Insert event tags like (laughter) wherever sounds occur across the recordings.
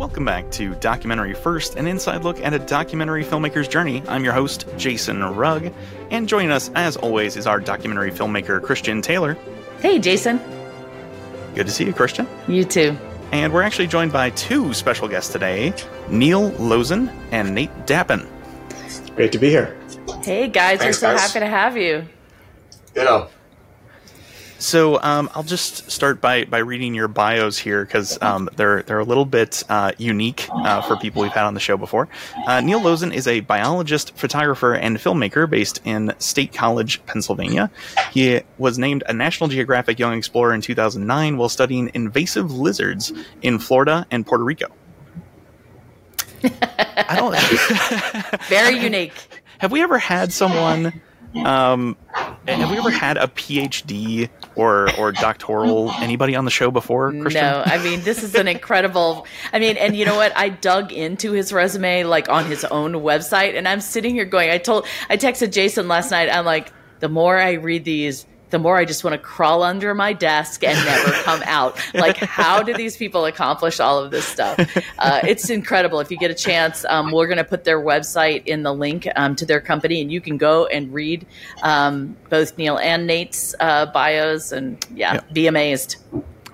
Welcome back to Documentary First, an inside look at a documentary filmmaker's journey. I'm your host, Jason Rugg, and joining us, as always, is our documentary filmmaker, Christian Taylor. Hey, Jason. Good to see you, Christian. You too. And we're actually joined by two special guests today Neil Losin and Nate Dappen. Great to be here. Hey, guys. Thanks, we're so guys. happy to have you. You know, So um, I'll just start by, by reading your bios here because um, they're they're a little bit uh, unique uh, for people we've had on the show before. Uh, Neil Losin is a biologist, photographer, and filmmaker based in State College, Pennsylvania. He was named a National Geographic Young Explorer in 2009 while studying invasive lizards in Florida and Puerto Rico. I don't. (laughs) Very unique. have we ever had someone? Um, have we ever had a PhD or or doctoral (laughs) anybody on the show before, Christian? No, I mean, this is an incredible. I mean, and you know what? I dug into his resume, like on his own website, and I'm sitting here going, I told, I texted Jason last night, I'm like, the more I read these, the more I just want to crawl under my desk and never (laughs) come out. Like, how do these people accomplish all of this stuff? Uh, it's incredible. If you get a chance, um, we're going to put their website in the link um, to their company, and you can go and read um, both Neil and Nate's uh, bios, and yeah, Yeah. be amazed.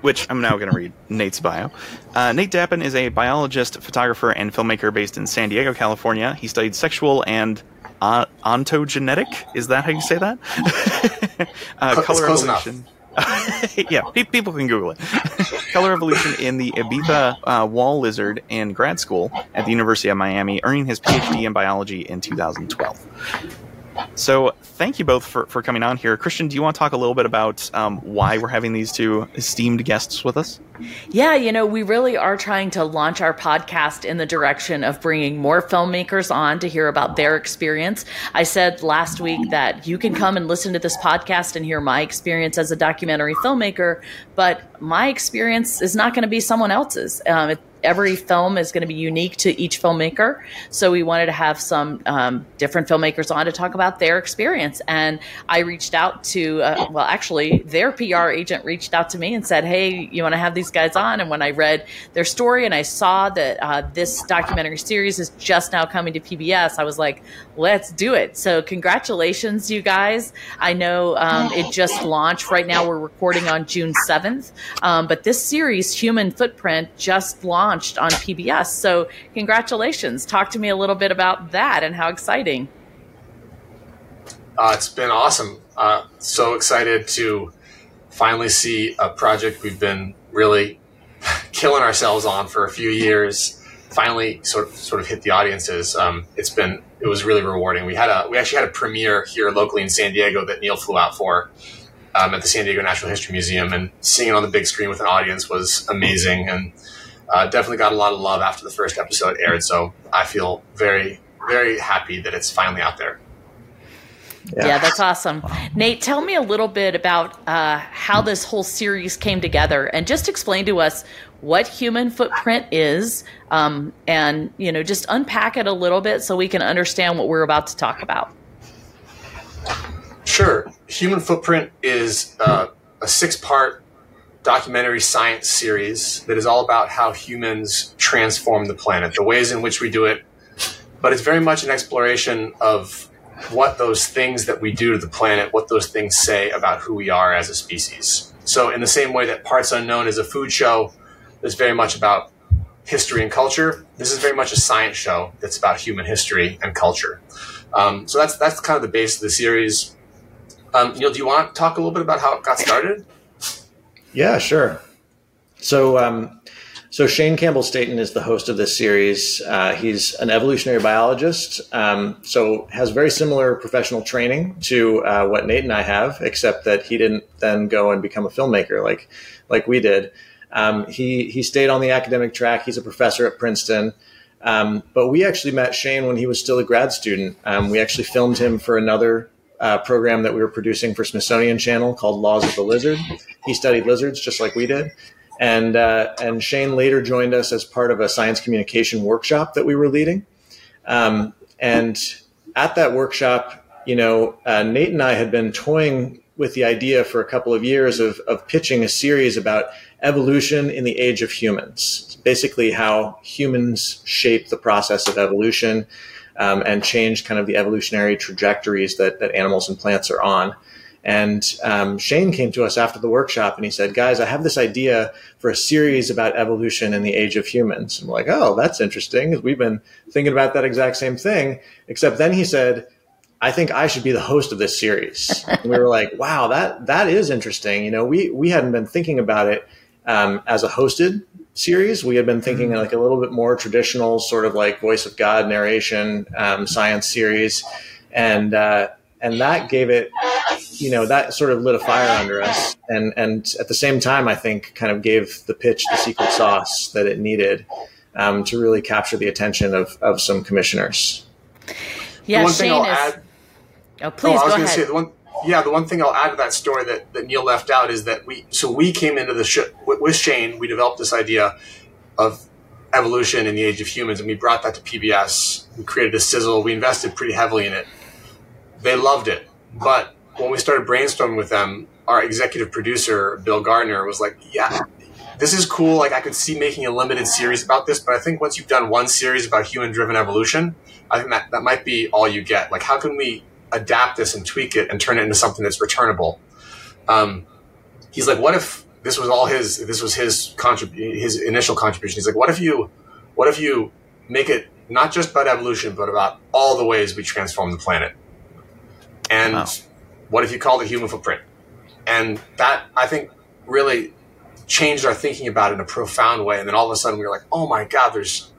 which I'm now going to read Nate's bio. Uh, Nate Dappen is a biologist, photographer, and filmmaker based in San Diego, California. He studied sexual and uh, ontogenetic. Is that how you say that? (laughs) uh, Cl- it's close enough. evolution. (laughs) yeah, people can Google it. (laughs) color evolution in the Ibiza uh, wall lizard in grad school at the University of Miami, earning his PhD in biology in 2012. So, thank you both for, for coming on here. Christian, do you want to talk a little bit about um, why we're having these two esteemed guests with us? Yeah, you know, we really are trying to launch our podcast in the direction of bringing more filmmakers on to hear about their experience. I said last week that you can come and listen to this podcast and hear my experience as a documentary filmmaker, but my experience is not going to be someone else's. Um, every film is going to be unique to each filmmaker. So we wanted to have some um, different filmmakers on to talk about their experience. And I reached out to, uh, well, actually, their PR agent reached out to me and said, Hey, you want to have these guys on? And when I read their story and I saw that uh, this documentary series is just now coming to PBS, I was like, let's do it. So congratulations, you guys. I know um, it just launched. Right now, we're recording on June 7th. Um, but this series, Human Footprint, just launched on PBS. So congratulations. Talk to me a little bit about that and how exciting. uh, it's been awesome. Uh, so excited to finally see a project we've been really (laughs) killing ourselves on for a few years. Finally, sort of sort of hit the audiences. Um, it's been it was really rewarding. We had a we actually had a premiere here locally in San Diego that Neil flew out for um, at the San Diego Natural History Museum, and seeing it on the big screen with an audience was amazing, and uh, definitely got a lot of love after the first episode aired. So I feel very very happy that it's finally out there. Yeah, that's awesome. Nate, tell me a little bit about uh, how this whole series came together, and just explain to us what human footprint is, um, and you know, just unpack it a little bit so we can understand what we're about to talk about. Sure. Human Footprint is uh, a six part documentary science series that is all about how humans transform the planet, the ways in which we do it. But it's very much an exploration of what those things that we do to the planet, what those things say about who we are as a species. So, in the same way that Parts Unknown is a food show that's very much about history and culture, this is very much a science show that's about human history and culture. Um, so that's that's kind of the base of the series. Um, Neil, do you want to talk a little bit about how it got started? Yeah, sure. So, um, so Shane Campbell Staton is the host of this series. Uh, he's an evolutionary biologist, um, so has very similar professional training to uh, what Nate and I have, except that he didn't then go and become a filmmaker like like we did. Um, he he stayed on the academic track. He's a professor at Princeton. Um, but we actually met Shane when he was still a grad student. Um, we actually filmed him for another uh, program that we were producing for Smithsonian Channel called Laws of the Lizard. He studied lizards just like we did. And, uh, and Shane later joined us as part of a science communication workshop that we were leading. Um, and at that workshop, you know, uh, Nate and I had been toying with the idea for a couple of years of, of pitching a series about evolution in the age of humans. Basically, how humans shape the process of evolution um, and change kind of the evolutionary trajectories that, that animals and plants are on. And um, Shane came to us after the workshop and he said, Guys, I have this idea for a series about evolution in the age of humans. And we're like, Oh, that's interesting. We've been thinking about that exact same thing. Except then he said, I think I should be the host of this series. and we were like, wow, that that is interesting. You know, we we hadn't been thinking about it um, as a hosted series. We had been thinking mm-hmm. like a little bit more traditional, sort of like voice of God narration, um, science series, and uh, and that gave it, you know, that sort of lit a fire under us, and and at the same time, I think kind of gave the pitch the secret sauce that it needed um, to really capture the attention of of some commissioners. Yeah, one Shane thing I'll is. Add, oh, please oh, I was going to say the one yeah, the one thing I'll add to that story that, that Neil left out is that we so we came into the with, Shane. We developed this idea of evolution in the age of humans, and we brought that to PBS. We created a sizzle. We invested pretty heavily in it. They loved it, but when we started brainstorming with them, our executive producer Bill Gardner was like, "Yeah, this is cool. Like I could see making a limited series about this, but I think once you've done one series about human-driven evolution, I think that that might be all you get. Like, how can we adapt this and tweak it and turn it into something that's returnable. Um, he's like, what if this was all his? This was his contrib- his initial contribution. He's like, what if you, what if you make it not just about evolution, but about all the ways we transform the planet? And wow. what if you call it human footprint? And that I think really changed our thinking about it in a profound way. And then all of a sudden we were like, oh my God, there's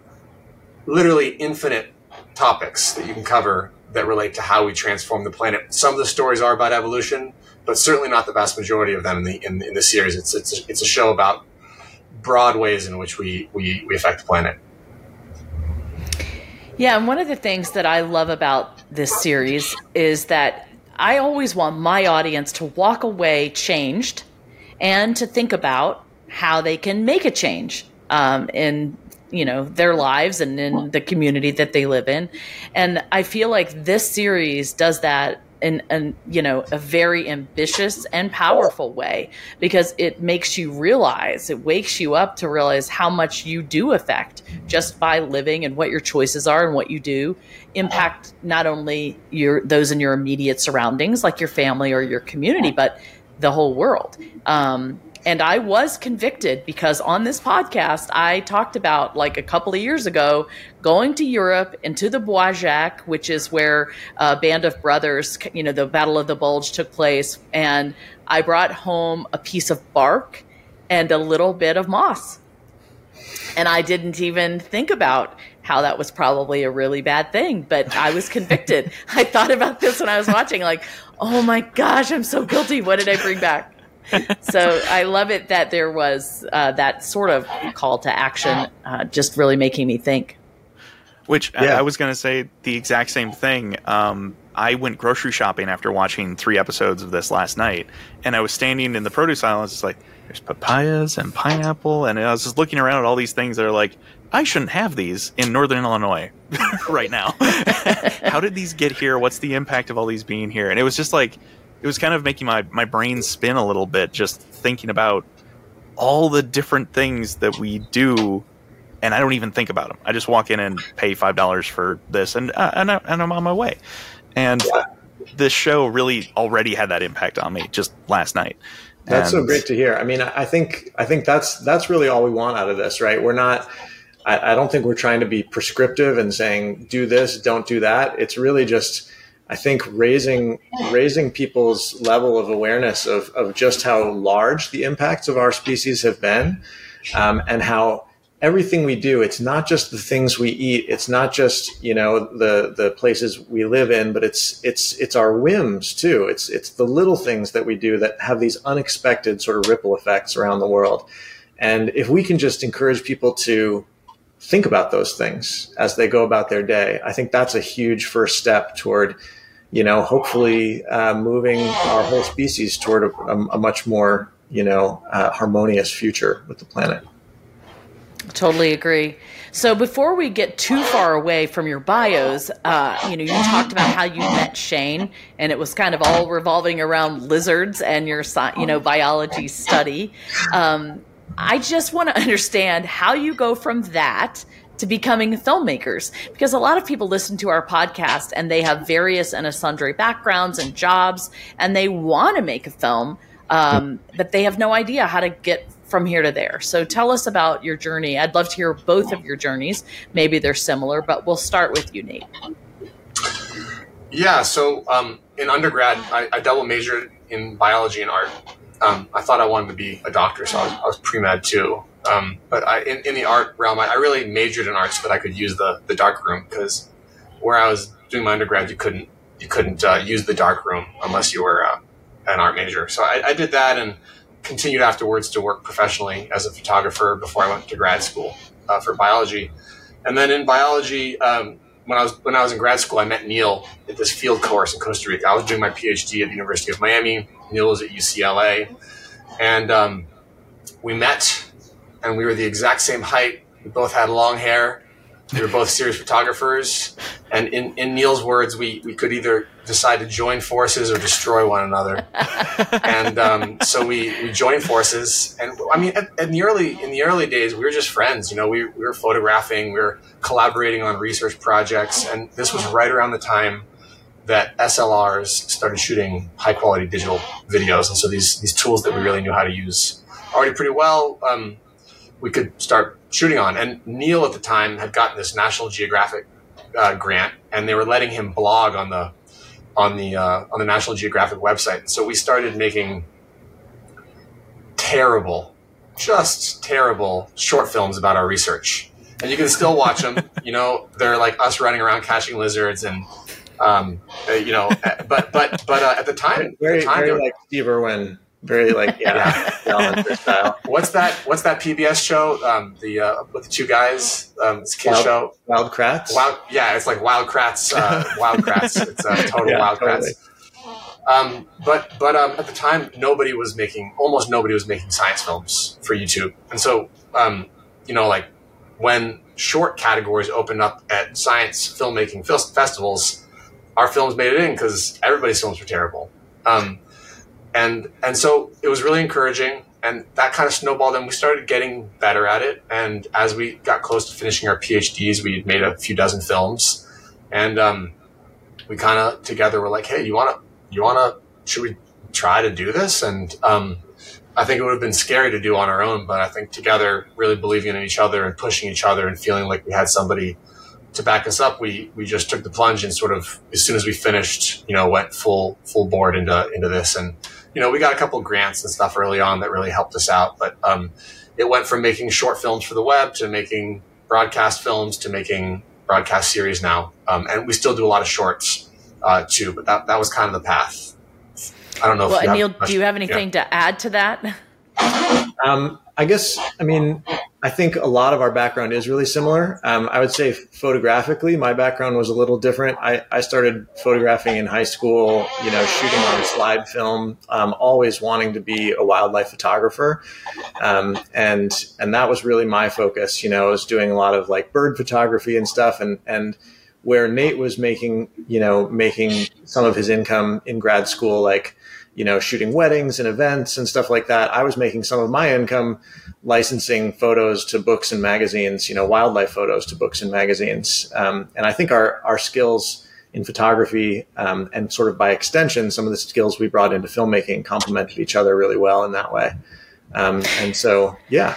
literally infinite topics that you can cover that relate to how we transform the planet. Some of the stories are about evolution, but certainly not the vast majority of them in the in, in the series. It's it's a, it's a show about broad ways in which we, we we affect the planet. Yeah, and one of the things that I love about this series is that I always want my audience to walk away changed and to think about how they can make a change um, in you know their lives and in the community that they live in. And i feel like this series does that in, in you know a very ambitious and powerful way because it makes you realize it wakes you up to realize how much you do affect just by living and what your choices are and what you do impact not only your those in your immediate surroundings like your family or your community but the whole world. Um, and I was convicted because on this podcast, I talked about like a couple of years ago going to Europe into the Bois Jacques, which is where a band of brothers, you know, the Battle of the Bulge took place. And I brought home a piece of bark and a little bit of moss. And I didn't even think about how that was probably a really bad thing, but I was convicted. (laughs) I thought about this when I was watching, like, oh my gosh, I'm so guilty. What did I bring back? So I love it that there was uh, that sort of call to action, uh, just really making me think. Which yeah. I, I, was going to say the exact same thing. Um, I went grocery shopping after watching three episodes of this last night, and I was standing in the produce aisle. And it's like there's papayas and pineapple, and I was just looking around at all these things that are like I shouldn't have these in Northern Illinois (laughs) right now. (laughs) How did these get here? What's the impact of all these being here? And it was just like it was kind of making my, my brain spin a little bit just thinking about all the different things that we do and I don't even think about them. I just walk in and pay five dollars for this, and uh, and, I, and I'm on my way. And yeah. this show really already had that impact on me just last night. That's and so great to hear. I mean, I think I think that's that's really all we want out of this, right? We're not. I, I don't think we're trying to be prescriptive and saying do this, don't do that. It's really just I think raising raising people's level of awareness of, of just how large the impacts of our species have been, um, and how everything we do it's not just the things we eat it's not just you know the the places we live in but it's it's it's our whims too. It's it's the little things that we do that have these unexpected sort of ripple effects around the world. And if we can just encourage people to think about those things as they go about their day i think that's a huge first step toward you know, hopefully uh, moving our whole species toward a, a much more, you know, uh, harmonious future with the planet. Totally agree. So before we get too far away from your bios, uh, you know, you talked about how you met Shane, and it was kind of all revolving around lizards and your, you know, biology study. Um, I just want to understand how you go from that to becoming filmmakers. Because a lot of people listen to our podcast and they have various and sundry backgrounds and jobs and they want to make a film um, but they have no idea how to get from here to there. So tell us about your journey. I'd love to hear both of your journeys. Maybe they're similar but we'll start with you nate. Yeah so um, in undergrad I, I, double majored in biology and art um, i thought i wanted to be a doctor so i was, I was pre-med too um, but I, in, in, the art realm, I, I, really majored in art so that I could use the, the dark room because where I was doing my undergrad, you couldn't you couldn't uh, use the dark room unless you were uh, an art major. So I, I, did that and continued afterwards to work professionally as a photographer before I went to grad school uh, for biology. And then in biology, um, when I was when I was in grad school, I met Neil at this field course in Costa Rica. I was doing my PhD at the University of Miami. Neil was at UCLA, and um, we met and we were the exact same height. We both had long hair. We were both serious photographers. And in, in Neil's words, we, we could either decide to join forces or destroy one another. (laughs) and um, so we, we joined forces. And I mean, at, in the early in the early days, we were just friends. You know, we, we were photographing, we were collaborating on research projects, and this was right around the time that SLRs started shooting high quality digital videos. And so these these tools that we really knew how to use already pretty well. Um, we could start shooting on. And Neil at the time had gotten this National Geographic uh, grant, and they were letting him blog on the on the uh, on the National Geographic website. And so we started making terrible, just terrible short films about our research. And you can still watch them. (laughs) you know, they're like us running around catching lizards and. Um, uh, you know, but but but uh, at the time, very the time, very like Steve Irwin very like yeah, style. What's that? What's that PBS show? Um, the uh, with the two guys, um, it's a kid Wild, show. Wild Kratts. Wild, yeah, it's like Wild Kratts. Uh, Wild Kratts. (laughs) It's uh, total yeah, Wild totally. Kratts. Um, but but um, at the time, nobody was making almost nobody was making science films for YouTube, and so um, you know, like when short categories opened up at science filmmaking festivals, our films made it in because everybody's films were terrible. Um, and and so it was really encouraging and that kind of snowballed and we started getting better at it. And as we got close to finishing our phds we made a few dozen films. And um, we kind of together were like hey you want to you want to should we try to do this? And um, i think it would have been scary to do on our own but i think together really believing in each other and pushing each other and feeling like we had somebody to back us up, we we just took the plunge and sort of as soon as we finished, you know, went full full board into into this. And you know, we got a couple grants and stuff early on that really helped us out. But um, it went from making short films for the web to making broadcast films to making broadcast series now. Um, and we still do a lot of shorts uh, too, but that, that was kind of the path. I don't know. Well, Neil, do you have anything yeah. to add to that? Um, I guess, I mean, I think a lot of our background is really similar. Um, I would say photographically, my background was a little different. I, I started photographing in high school, you know, shooting on slide film, um, always wanting to be a wildlife photographer. Um, and, and that was really my focus. You know, I was doing a lot of like bird photography and stuff. And, and where Nate was making, you know, making some of his income in grad school, like, you know, shooting weddings and events and stuff like that. I was making some of my income licensing photos to books and magazines, you know, wildlife photos to books and magazines. Um, and I think our, our skills in photography um, and sort of by extension, some of the skills we brought into filmmaking complemented each other really well in that way. Um, and so, yeah,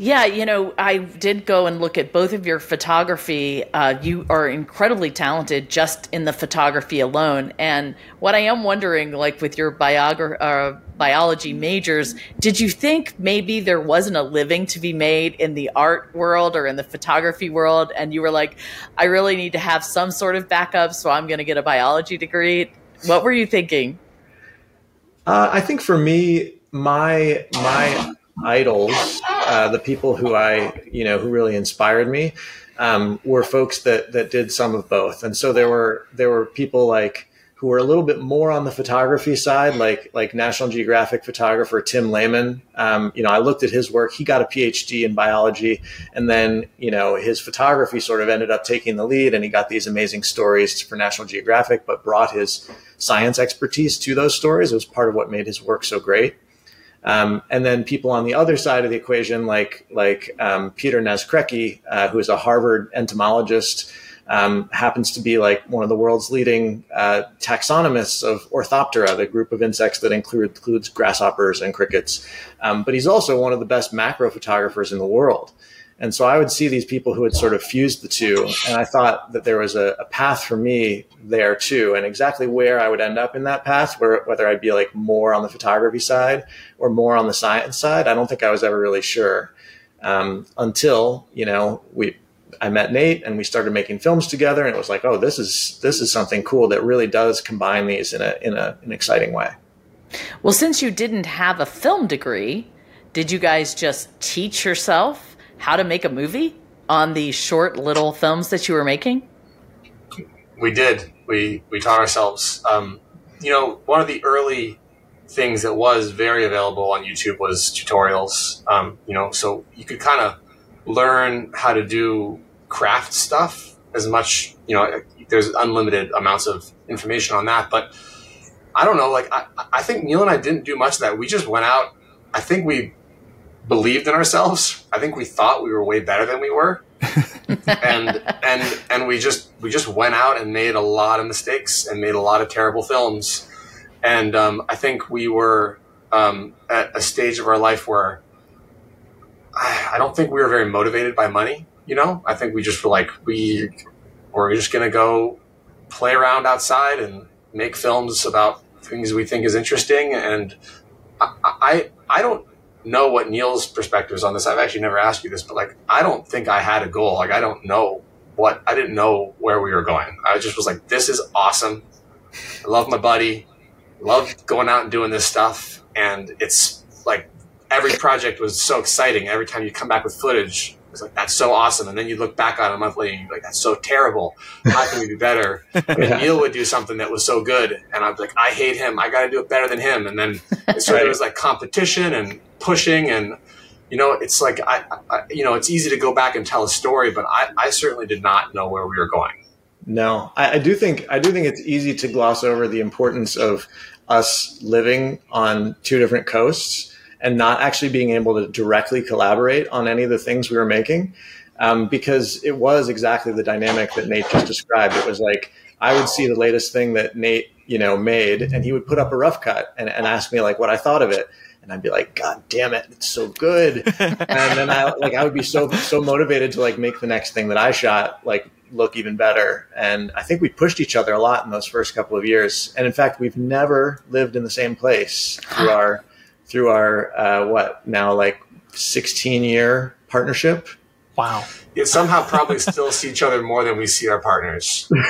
yeah, you know, I did go and look at both of your photography. Uh, you are incredibly talented just in the photography alone. And what I am wondering, like with your biogra- uh, biology majors, did you think maybe there wasn't a living to be made in the art world or in the photography world? And you were like, I really need to have some sort of backup, so I'm going to get a biology degree. What were you thinking? Uh, I think for me, my my idols, uh, the people who I, you know, who really inspired me, um, were folks that that did some of both. And so there were there were people like who were a little bit more on the photography side, like like National Geographic photographer Tim Laman. Um, you know, I looked at his work. He got a PhD in biology, and then you know his photography sort of ended up taking the lead, and he got these amazing stories for National Geographic, but brought his science expertise to those stories. It was part of what made his work so great. Um, and then people on the other side of the equation, like like um, Peter Naskrecki, uh, who is a Harvard entomologist um, happens to be like one of the world's leading uh, taxonomists of Orthoptera, the group of insects that include, includes grasshoppers and crickets. Um, but he's also one of the best macro photographers in the world. And so I would see these people who had sort of fused the two. And I thought that there was a, a path for me there too. And exactly where I would end up in that path, where, whether I'd be like more on the photography side or more on the science side, I don't think I was ever really sure. Um, until, you know, we, I met Nate and we started making films together and it was like, oh, this is this is something cool that really does combine these in a in a an exciting way. Well, since you didn't have a film degree, did you guys just teach yourself how to make a movie on the short little films that you were making? We did. We we taught ourselves. Um, you know, one of the early things that was very available on YouTube was tutorials. Um, you know, so you could kind of learn how to do craft stuff as much, you know, there's unlimited amounts of information on that. But I don't know, like, I, I think Neil and I didn't do much of that. We just went out. I think we believed in ourselves. I think we thought we were way better than we were. (laughs) and and and we just we just went out and made a lot of mistakes and made a lot of terrible films. And um, I think we were um, at a stage of our life where I don't think we were very motivated by money. You know, I think we just were like we we're just gonna go play around outside and make films about things we think is interesting. And I, I, I don't know what Neil's perspective is on this. I've actually never asked you this, but like, I don't think I had a goal. Like, I don't know what, I didn't know where we were going. I just was like, this is awesome. I love my buddy. Love going out and doing this stuff. And it's like every project was so exciting. Every time you come back with footage, it's like that's so awesome. And then you look back on it a month later, and you're like, that's so terrible. How can we be better? (laughs) And yeah. Neil would do something that was so good, and I'd be like, I hate him. I got to do it better than him. And then so right. there was like competition and pushing, and you know, it's like I, I, you know, it's easy to go back and tell a story, but I, I certainly did not know where we were going. No, I, I do think I do think it's easy to gloss over the importance of us living on two different coasts and not actually being able to directly collaborate on any of the things we were making. Um, because it was exactly the dynamic that Nate just described. It was like I would see the latest thing that Nate, you know, made, and he would put up a rough cut and, and ask me like what I thought of it, and I'd be like, God damn it, it's so good. (laughs) and then I like I would be so so motivated to like make the next thing that I shot like look even better. And I think we pushed each other a lot in those first couple of years. And in fact, we've never lived in the same place through (gasps) our through our uh, what now like 16 year partnership. Wow. Yeah, somehow probably still see each other more than we see our partners. (laughs) you know,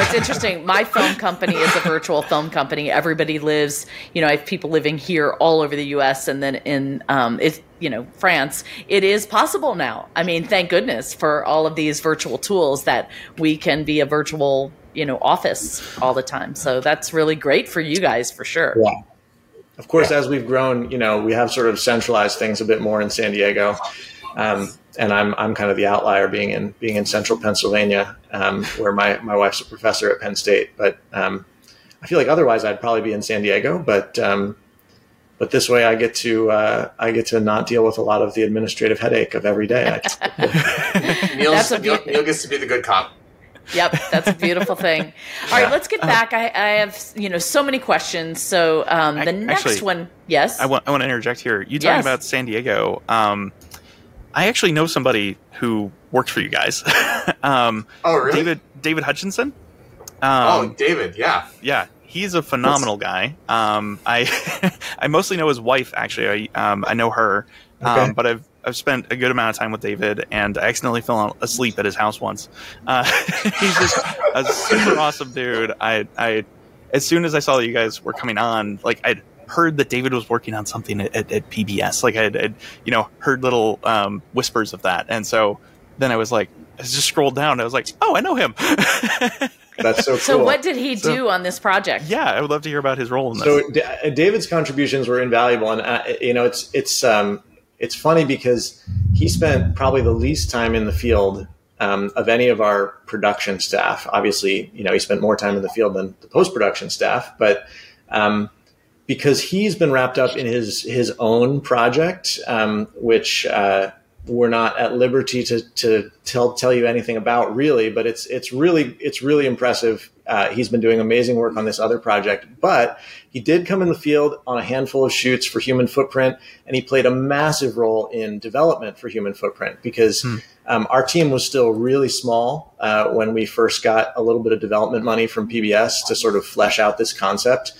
it's interesting. My film company is a virtual film company. Everybody lives, you know, I have people living here all over the US and then in um it's you know, France. It is possible now. I mean, thank goodness for all of these virtual tools that we can be a virtual, you know, office all the time. So that's really great for you guys for sure. Yeah. Of course, as we've grown, you know, we have sort of centralized things a bit more in San Diego, um, and I'm I'm kind of the outlier, being in being in central Pennsylvania, um, where my my wife's a professor at Penn State. But um, I feel like otherwise I'd probably be in San Diego, but um, but this way I get to uh, I get to not deal with a lot of the administrative headache of every day. (laughs) Neil's, Neil, Neil gets to be the good cop. Yep, that's a beautiful thing. (laughs) All right, let's get uh, back. I, I, have you know so many questions. So um, the next actually, one, yes, I want I want to interject here. You talking yes. about San Diego? Um, I actually know somebody who worked for you guys. (laughs) um, oh, really? David David Hutchinson. Um, oh, David, yeah, yeah. He's a phenomenal guy. Um, I (laughs) I mostly know his wife. Actually, I um, I know her, okay. um, but I've I've spent a good amount of time with David, and I accidentally fell asleep at his house once. Uh, (laughs) he's just a super awesome dude. I, I, as soon as I saw that you guys were coming on, like I'd heard that David was working on something at, at, at PBS. Like I'd, I'd, you know, heard little um, whispers of that, and so then I was like, I just scrolled down. I was like, oh, I know him. (laughs) That's so cool. So, what did he do on this project? Yeah, I would love to hear about his role in this. So D- uh, David's contributions were invaluable, and uh, you know it's it's um, it's funny because he spent probably the least time in the field um, of any of our production staff. Obviously, you know he spent more time in the field than the post production staff, but um, because he's been wrapped up in his his own project, um, which. Uh, we're not at liberty to, to tell tell you anything about really, but it's it's really it's really impressive. Uh, he's been doing amazing work on this other project, but he did come in the field on a handful of shoots for Human Footprint, and he played a massive role in development for Human Footprint because hmm. um, our team was still really small uh, when we first got a little bit of development money from PBS to sort of flesh out this concept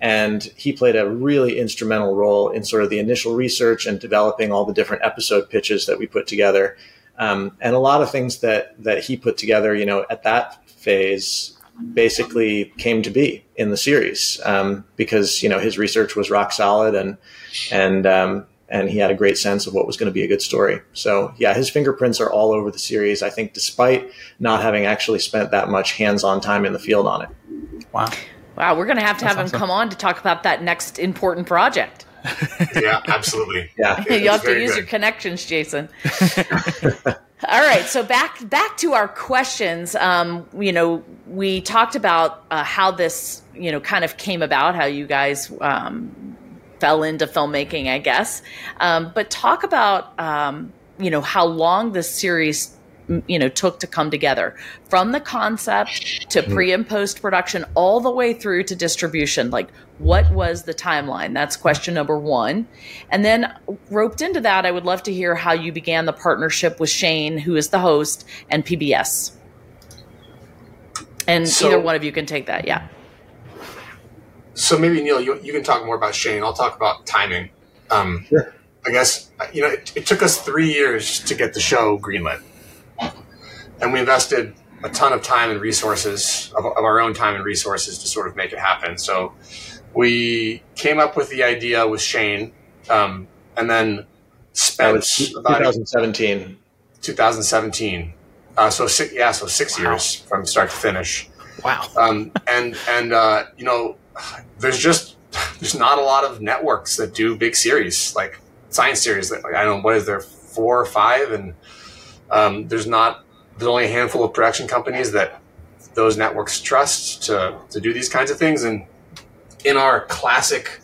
and he played a really instrumental role in sort of the initial research and developing all the different episode pitches that we put together. Um, and a lot of things that that he put together, you know, at that phase basically came to be in the series um, because you know his research was rock solid and and um, and he had a great sense of what was going to be a good story. So yeah, his fingerprints are all over the series. I think, despite not having actually spent that much hands-on time in the field on it. Wow. Wow, we're going to have to That's have awesome. him come on to talk about that next important project. (laughs) yeah, absolutely. Yeah, (laughs) you have to use good. your connections, Jason. (laughs) All right, so back back to our questions. Um, you know, we talked about uh, how this, you know, kind of came about, how you guys um, fell into filmmaking, I guess. Um, but talk about, um, you know, how long this series you know took to come together. From the concept to mm-hmm. pre and post production all the way through to distribution like what was the timeline? That's question number 1 and then roped into that I would love to hear how you began the partnership with Shane who is the host and PBS and so, either one of you can take that yeah. So maybe Neil you, you can talk more about Shane. I'll talk about timing. Um, sure. I guess you know it, it took us three years to get the show greenlit and we invested a ton of time and resources of, of, our own time and resources to sort of make it happen. So we came up with the idea with Shane, um, and then spent about 2017. 2017. Uh, so six, yeah, so six wow. years from start to finish. Wow. Um, and and uh, you know, there's just there's not a lot of networks that do big series like science series. That like, I don't know what is there four or five, and um, there's not there's only a handful of production companies that those networks trust to, to do these kinds of things. And in our classic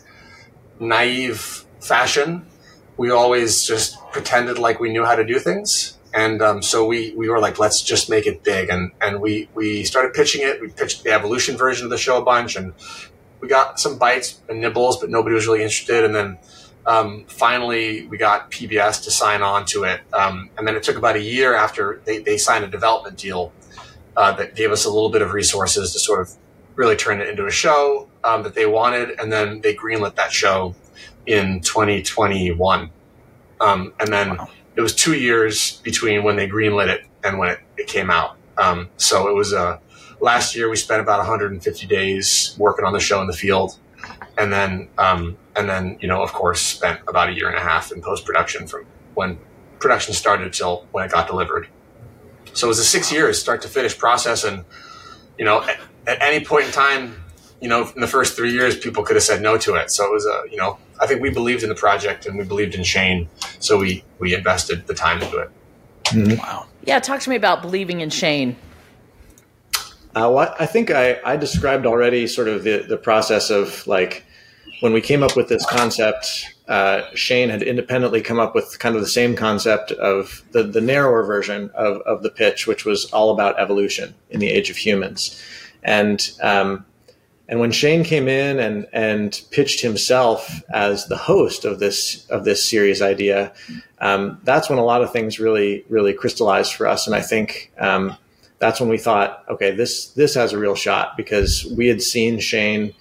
naive fashion, we always just pretended like we knew how to do things. And um, so we, we were like, let's just make it big. And, and we, we started pitching it. We pitched the evolution version of the show a bunch and we got some bites and nibbles, but nobody was really interested. And then um, finally we got PBS to sign on to it. Um, and then it took about a year after they, they signed a development deal uh, that gave us a little bit of resources to sort of really turn it into a show um, that they wanted. And then they greenlit that show in 2021. Um, and then wow. it was two years between when they greenlit it and when it, it came out. Um, so it was a, uh, last year we spent about 150 days working on the show in the field and then um, and then you know of course spent about a year and a half in post production from when production started till when it got delivered. So it was a six years start to finish process, and you know at, at any point in time, you know in the first three years, people could have said no to it. So it was a you know I think we believed in the project and we believed in Shane, so we we invested the time into it. Mm-hmm. Wow. Yeah, talk to me about believing in Shane. Uh, well, I think I, I described already sort of the, the process of like when we came up with this concept, uh, Shane had independently come up with kind of the same concept of the, the narrower version of, of the pitch, which was all about evolution in the age of humans. And, um, and when Shane came in and, and pitched himself as the host of this, of this series idea, um, that's when a lot of things really, really crystallized for us. And I think, um, that's when we thought, okay, this, this has a real shot because we had seen Shane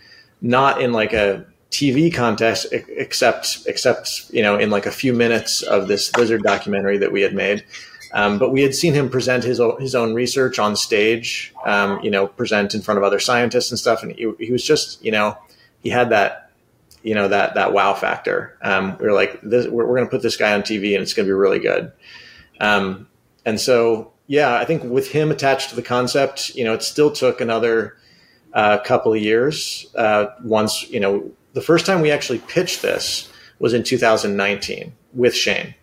not in like a TV contest, except except you know in like a few minutes of this lizard documentary that we had made. Um, but we had seen him present his own, his own research on stage, um, you know, present in front of other scientists and stuff, and he, he was just, you know, he had that, you know, that that wow factor. Um, we were like, this, we're, we're going to put this guy on TV, and it's going to be really good. Um, and so yeah, I think with him attached to the concept, you know, it still took another uh, couple of years. Uh, once, you know, the first time we actually pitched this was in 2019 with Shane.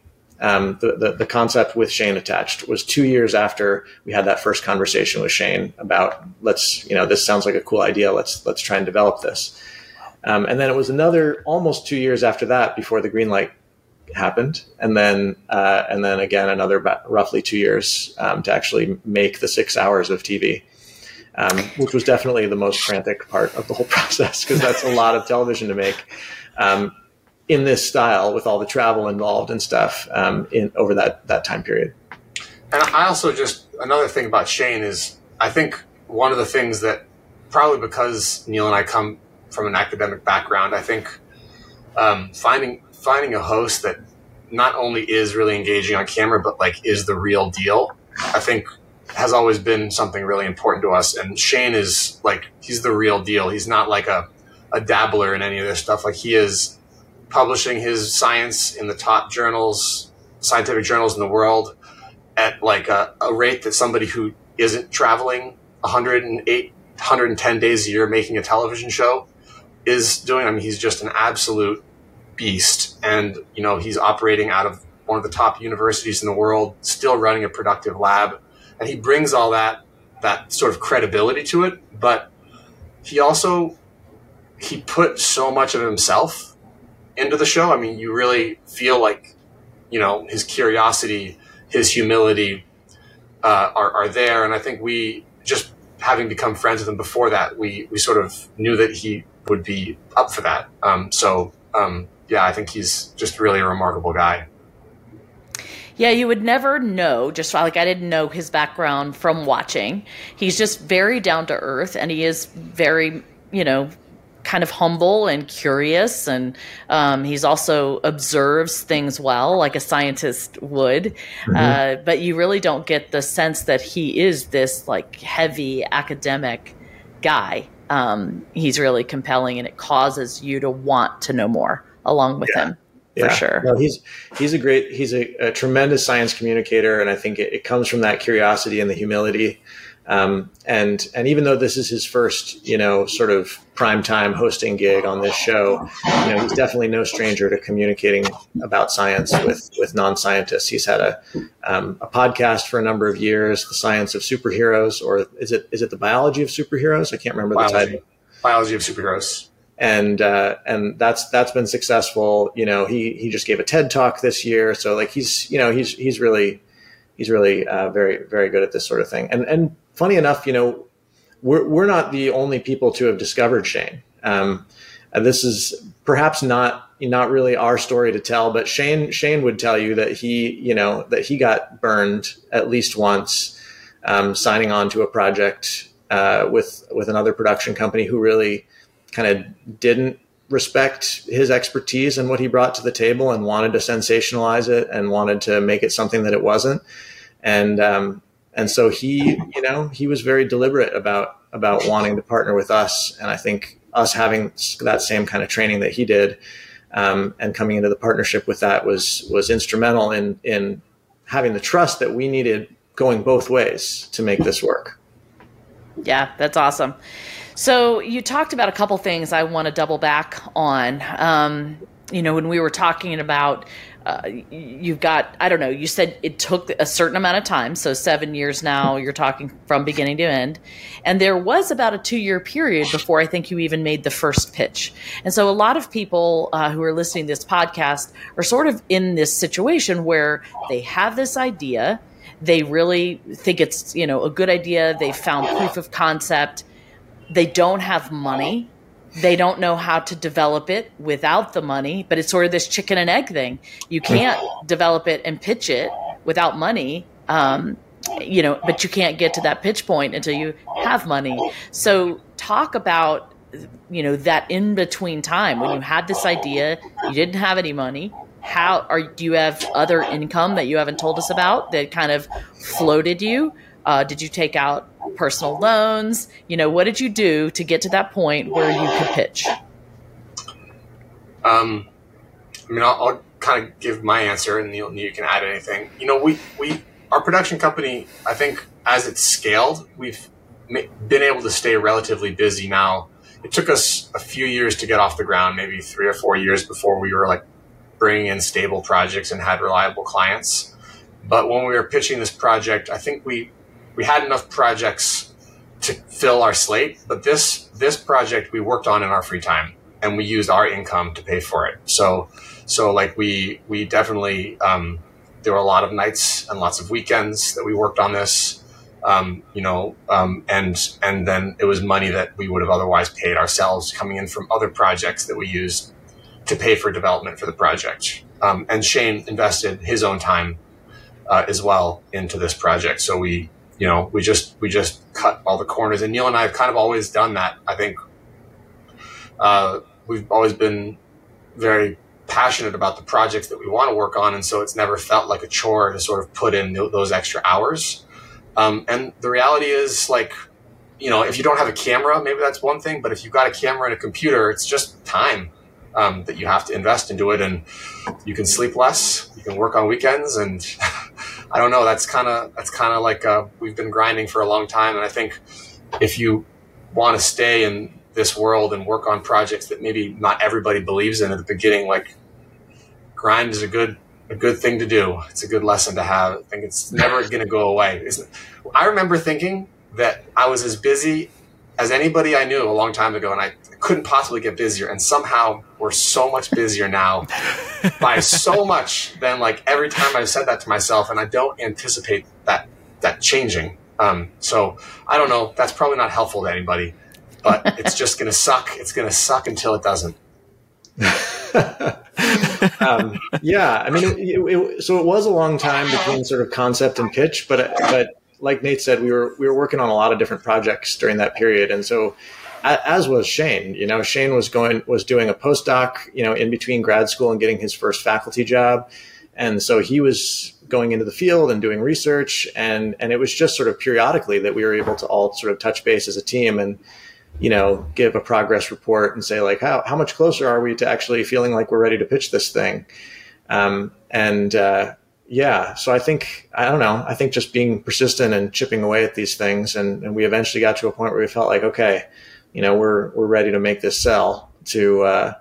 Um, the, the, the concept with Shane attached was two years after we had that first conversation with Shane about let's you know this sounds like a cool idea let's let's try and develop this, um, and then it was another almost two years after that before the green light happened, and then uh, and then again another roughly two years um, to actually make the six hours of TV, um, which was definitely the most frantic part of the whole (laughs) process because that's a lot of television to make um, in this style with all the travel involved and stuff um, in over that that time period. And I also just another thing about Shane is I think one of the things that probably because Neil and I come from an academic background, I think um, finding finding a host that not only is really engaging on camera, but like is the real deal, I think has always been something really important to us. And Shane is like, he's the real deal. He's not like a, a dabbler in any of this stuff. Like he is publishing his science in the top journals, scientific journals in the world at like a, a rate that somebody who isn't traveling 108, 110 days a year making a television show is doing. I mean, he's just an absolute beast. And, you know, he's operating out of one of the top universities in the world, still running a productive lab. And he brings all that, that sort of credibility to it. But he also, he put so much of himself into the show. I mean, you really feel like, you know, his curiosity, his humility uh, are, are there. And I think we just having become friends with him before that, we, we sort of knew that he would be up for that. Um, so, um, yeah, I think he's just really a remarkable guy. Yeah, you would never know, just like I didn't know his background from watching. He's just very down to earth and he is very, you know, kind of humble and curious and um, he's also observes things well like a scientist would mm-hmm. uh, but you really don't get the sense that he is this like heavy academic guy um, he's really compelling and it causes you to want to know more along with yeah. him for yeah. sure. No, he's he's a great he's a, a tremendous science communicator, and I think it, it, comes from that curiosity and the humility. Um, and and even though this is his first, you know, sort of prime time hosting gig on this show, you know, he's definitely no stranger to communicating about science with with non scientists. He's had a um, a podcast for a number of years, the science of superheroes, or is it is it the biology of superheroes? I can't remember biology. the title. Biology of superheroes and uh, and that's that's been successful. You know, he he just gave a TED talk this year, so like he's you know he's he's really he's really uh, very very good at this sort of thing. And and funny enough, you know, we're we're not the only people to have discovered Shane. Um, this is perhaps not not really our story to tell, but Shane Shane would tell you that he you know that he got burned at least once um, signing on to a project uh, with with another production company who really kind of didn't respect his expertise and what he brought to the table and wanted to sensationalize it and wanted to make it something that it wasn't. And, um, and so he, you know, he was very deliberate about, about wanting to partner with us. And I think us having that same kind of training that he did, um, and coming into the partnership with that was, was instrumental in, in having the trust that we needed going both ways to make this work. Yeah, that's awesome. So you talked about a couple things I want to double back on. Um, you know, when we were talking about uh, you've got i don't know you said it took a certain amount of time so seven years now you're talking from beginning to end. And there was about a two year period before i think you even made the first pitch. And so a lot of people uh, who are listening to this podcast are sort of in this situation where they have this idea. They really think it's you know a good idea. They found proof of concept they don't have money. They don't know how to develop it without the money, but it's sort of this chicken and egg thing. You can't develop it and pitch it without money. Um, you know, but you can't get to that pitch point until you have money. So talk about you know that in between time when you had this idea, you didn't have any money. How are do you have other income that you haven't told us about that kind of floated you? Uh, did you take out personal loans? You know, what did you do to get to that point where you could pitch? Um, I mean, I'll, I'll kind of give my answer, and you, you can add anything. You know, we we our production company, I think, as it's scaled, we've been able to stay relatively busy now. It took us a few years to get off the ground, maybe three or four years before we were like bringing in stable projects and had reliable clients. But when we were pitching this project, I think we we had enough projects to fill our slate. But this this project we worked on in our free time, and we used our income to pay for it. So so like we we definitely um, there were a lot of nights and lots of weekends that we worked on this. Um, you know, um, and and then it was money that we would have otherwise paid ourselves coming in from other projects that we used to pay for development for the project. Um, and Shane invested his own time uh, as well into this project. So we, you know, we just we just cut all the corners. And Neil and I have kind of always done that. I think uh, we've always been very passionate about the projects that we want to work on, and so it's never felt like a chore to sort of put in those extra hours. Um, and the reality is, like, you know, if you don't have a camera, maybe that's one thing. But if you've got a camera and a computer, it's just time um, that you have to invest into it, and you can sleep less, you can work on weekends, and (laughs) I don't know. That's kind of that's kind of like uh, we've been grinding for a long time, and I think if you want to stay in this world and work on projects that maybe not everybody believes in at the beginning, like grind is a good a good thing to do. It's a good lesson to have. I think it's never (laughs) going to go away. I remember thinking that I was as busy as anybody I knew a long time ago, and I couldn't possibly get busier. And somehow we're so much busier now (laughs) by so much than like every time I've said that to myself, and I don't anticipate that that changing. Um, so I don't know. That's probably not helpful to anybody, but it's just going to suck. It's going to suck until it doesn't. (laughs) um, yeah, I mean, it, it, it, so it was a long time between sort of concept and pitch, but but like Nate said, we were we were working on a lot of different projects during that period, and so as was Shane. You know, Shane was going was doing a postdoc, you know, in between grad school and getting his first faculty job, and so he was going into the field and doing research, and and it was just sort of periodically that we were able to all sort of touch base as a team and you know, give a progress report and say like, how, how much closer are we to actually feeling like we're ready to pitch this thing? Um, and, uh, yeah, so I think, I don't know, I think just being persistent and chipping away at these things. And, and we eventually got to a point where we felt like, okay, you know, we're, we're ready to make this sell to, uh,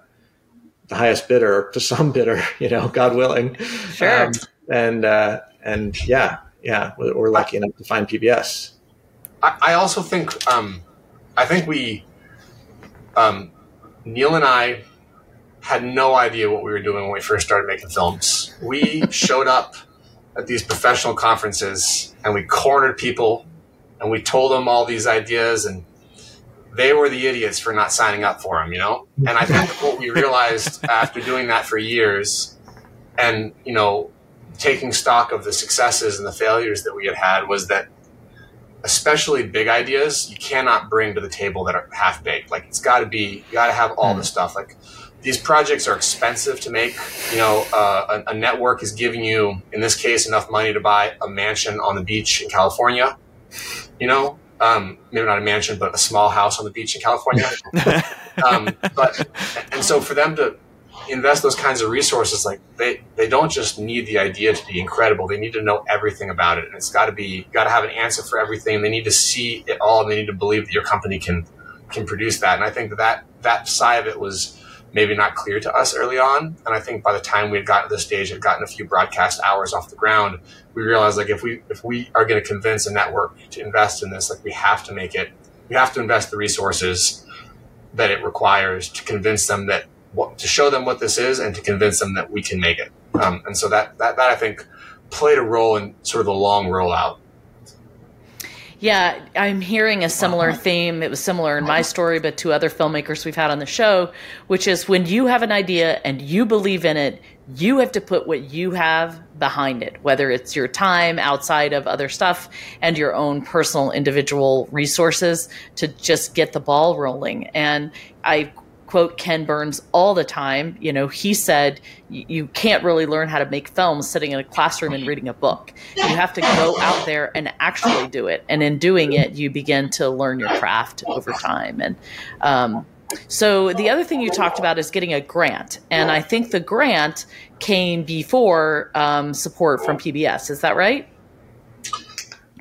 the highest bidder to some bidder, (laughs) you know, God willing. Sure. Um, and, uh, and yeah, yeah, we're, we're lucky enough to find PBS. I, I also think, um, I think we, um, Neil and I had no idea what we were doing when we first started making films. We (laughs) showed up at these professional conferences and we cornered people and we told them all these ideas and they were the idiots for not signing up for them, you know? And I think what we realized (laughs) after doing that for years and, you know, taking stock of the successes and the failures that we had had was that especially big ideas, you cannot bring to the table that are half baked. Like it's got to be, you got to have all mm. the stuff. Like these projects are expensive to make. You know, uh, a, a, network is giving you, in this case, enough money to buy a mansion on the beach in California. You know, um, maybe not a mansion, but a small house on the beach in California. (laughs) um, but and so for them to invest those kinds of resources, like they, they don't just need the idea to be incredible. They need to know everything about it. And it's got to be, got to have an answer for everything. They need to see it all and they need to believe that your company can, can produce that. And I think that that, that side of it was maybe not clear to us early on. And I think by the time we had gotten to this stage, had gotten a few broadcast hours off the ground, we realized like if we, if we are going to convince a network to invest in this, like we have to make it, we have to invest the resources that it requires to convince them that what, to show them what this is and to convince them that we can make it. Um, and so that, that, that I think played a role in sort of the long rollout. Yeah, I'm hearing a similar uh-huh. theme. It was similar in my uh-huh. story, but to other filmmakers we've had on the show, which is when you have an idea and you believe in it, you have to put what you have behind it, whether it's your time outside of other stuff and your own personal individual resources to just get the ball rolling. And I quote Ken Burns all the time. You know, he said you can't really learn how to make films sitting in a classroom and reading a book. You have to go out there and actually do it. And in doing it, you begin to learn your craft over time. And um, so the other thing you talked about is getting a grant. And I think the grant came before um, support from PBS. Is that right?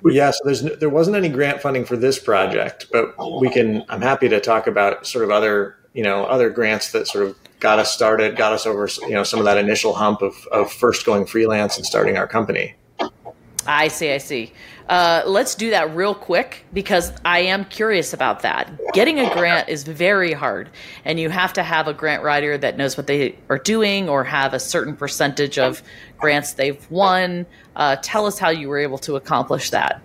Yeah, so there's there wasn't any grant funding for this project, but we can. I'm happy to talk about sort of other you know other grants that sort of got us started, got us over you know some of that initial hump of of first going freelance and starting our company. I see, I see. Uh, let's do that real quick because I am curious about that. Getting a grant is very hard, and you have to have a grant writer that knows what they are doing or have a certain percentage of grants they've won. Uh, tell us how you were able to accomplish that.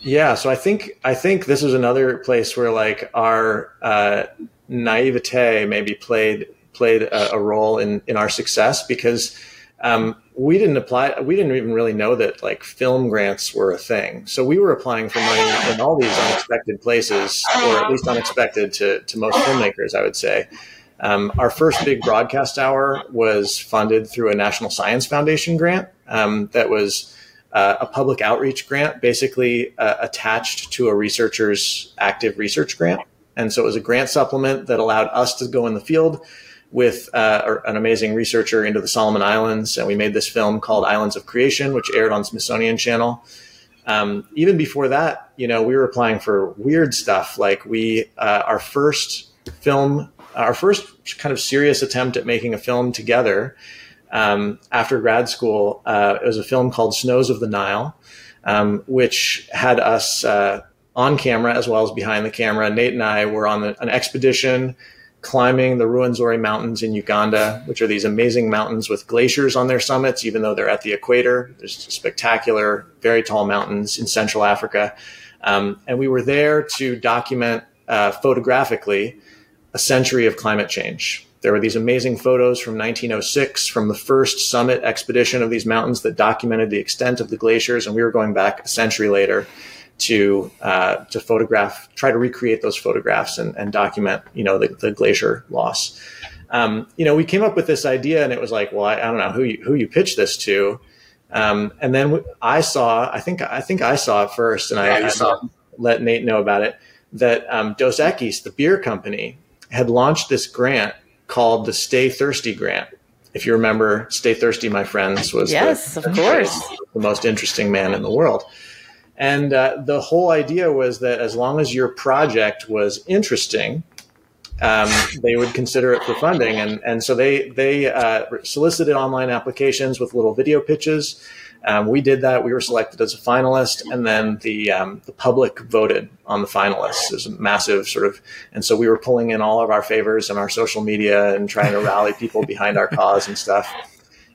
Yeah, so I think I think this is another place where like our uh, naivete maybe played played a, a role in in our success because um, we didn't apply. We didn't even really know that like film grants were a thing. So we were applying for money in all these unexpected places, or at least unexpected to to most filmmakers, I would say. Um, our first big broadcast hour was funded through a National Science Foundation grant um, that was uh, a public outreach grant, basically uh, attached to a researcher's active research grant. And so it was a grant supplement that allowed us to go in the field with uh, an amazing researcher into the Solomon Islands, and we made this film called Islands of Creation, which aired on Smithsonian Channel. Um, even before that, you know, we were applying for weird stuff. Like we, uh, our first film, our first kind of serious attempt at making a film together um, after grad school, uh, it was a film called Snows of the Nile, um, which had us uh, on camera as well as behind the camera. Nate and I were on the, an expedition climbing the Ruwenzori Mountains in Uganda, which are these amazing mountains with glaciers on their summits, even though they're at the equator. There's spectacular, very tall mountains in Central Africa. Um, and we were there to document uh, photographically a century of climate change. There were these amazing photos from 1906 from the first summit expedition of these mountains that documented the extent of the glaciers. And we were going back a century later to uh, to photograph, try to recreate those photographs and, and document, you know, the, the glacier loss. Um, you know, we came up with this idea, and it was like, well, I, I don't know who you, who you pitch this to. Um, and then I saw, I think, I think I saw it first, and yeah, I, I let Nate know about it. That um, Dos Equis, the beer company, had launched this grant called the Stay Thirsty Grant. If you remember, Stay Thirsty, my friends, was yes, the, of course, the most interesting man in the world. And uh, the whole idea was that as long as your project was interesting, um, they would consider it for funding. And, and so they, they uh, solicited online applications with little video pitches. Um, we did that. We were selected as a finalist, and then the um, the public voted on the finalists. It was a massive sort of, and so we were pulling in all of our favors and our social media and trying to rally people behind our cause and stuff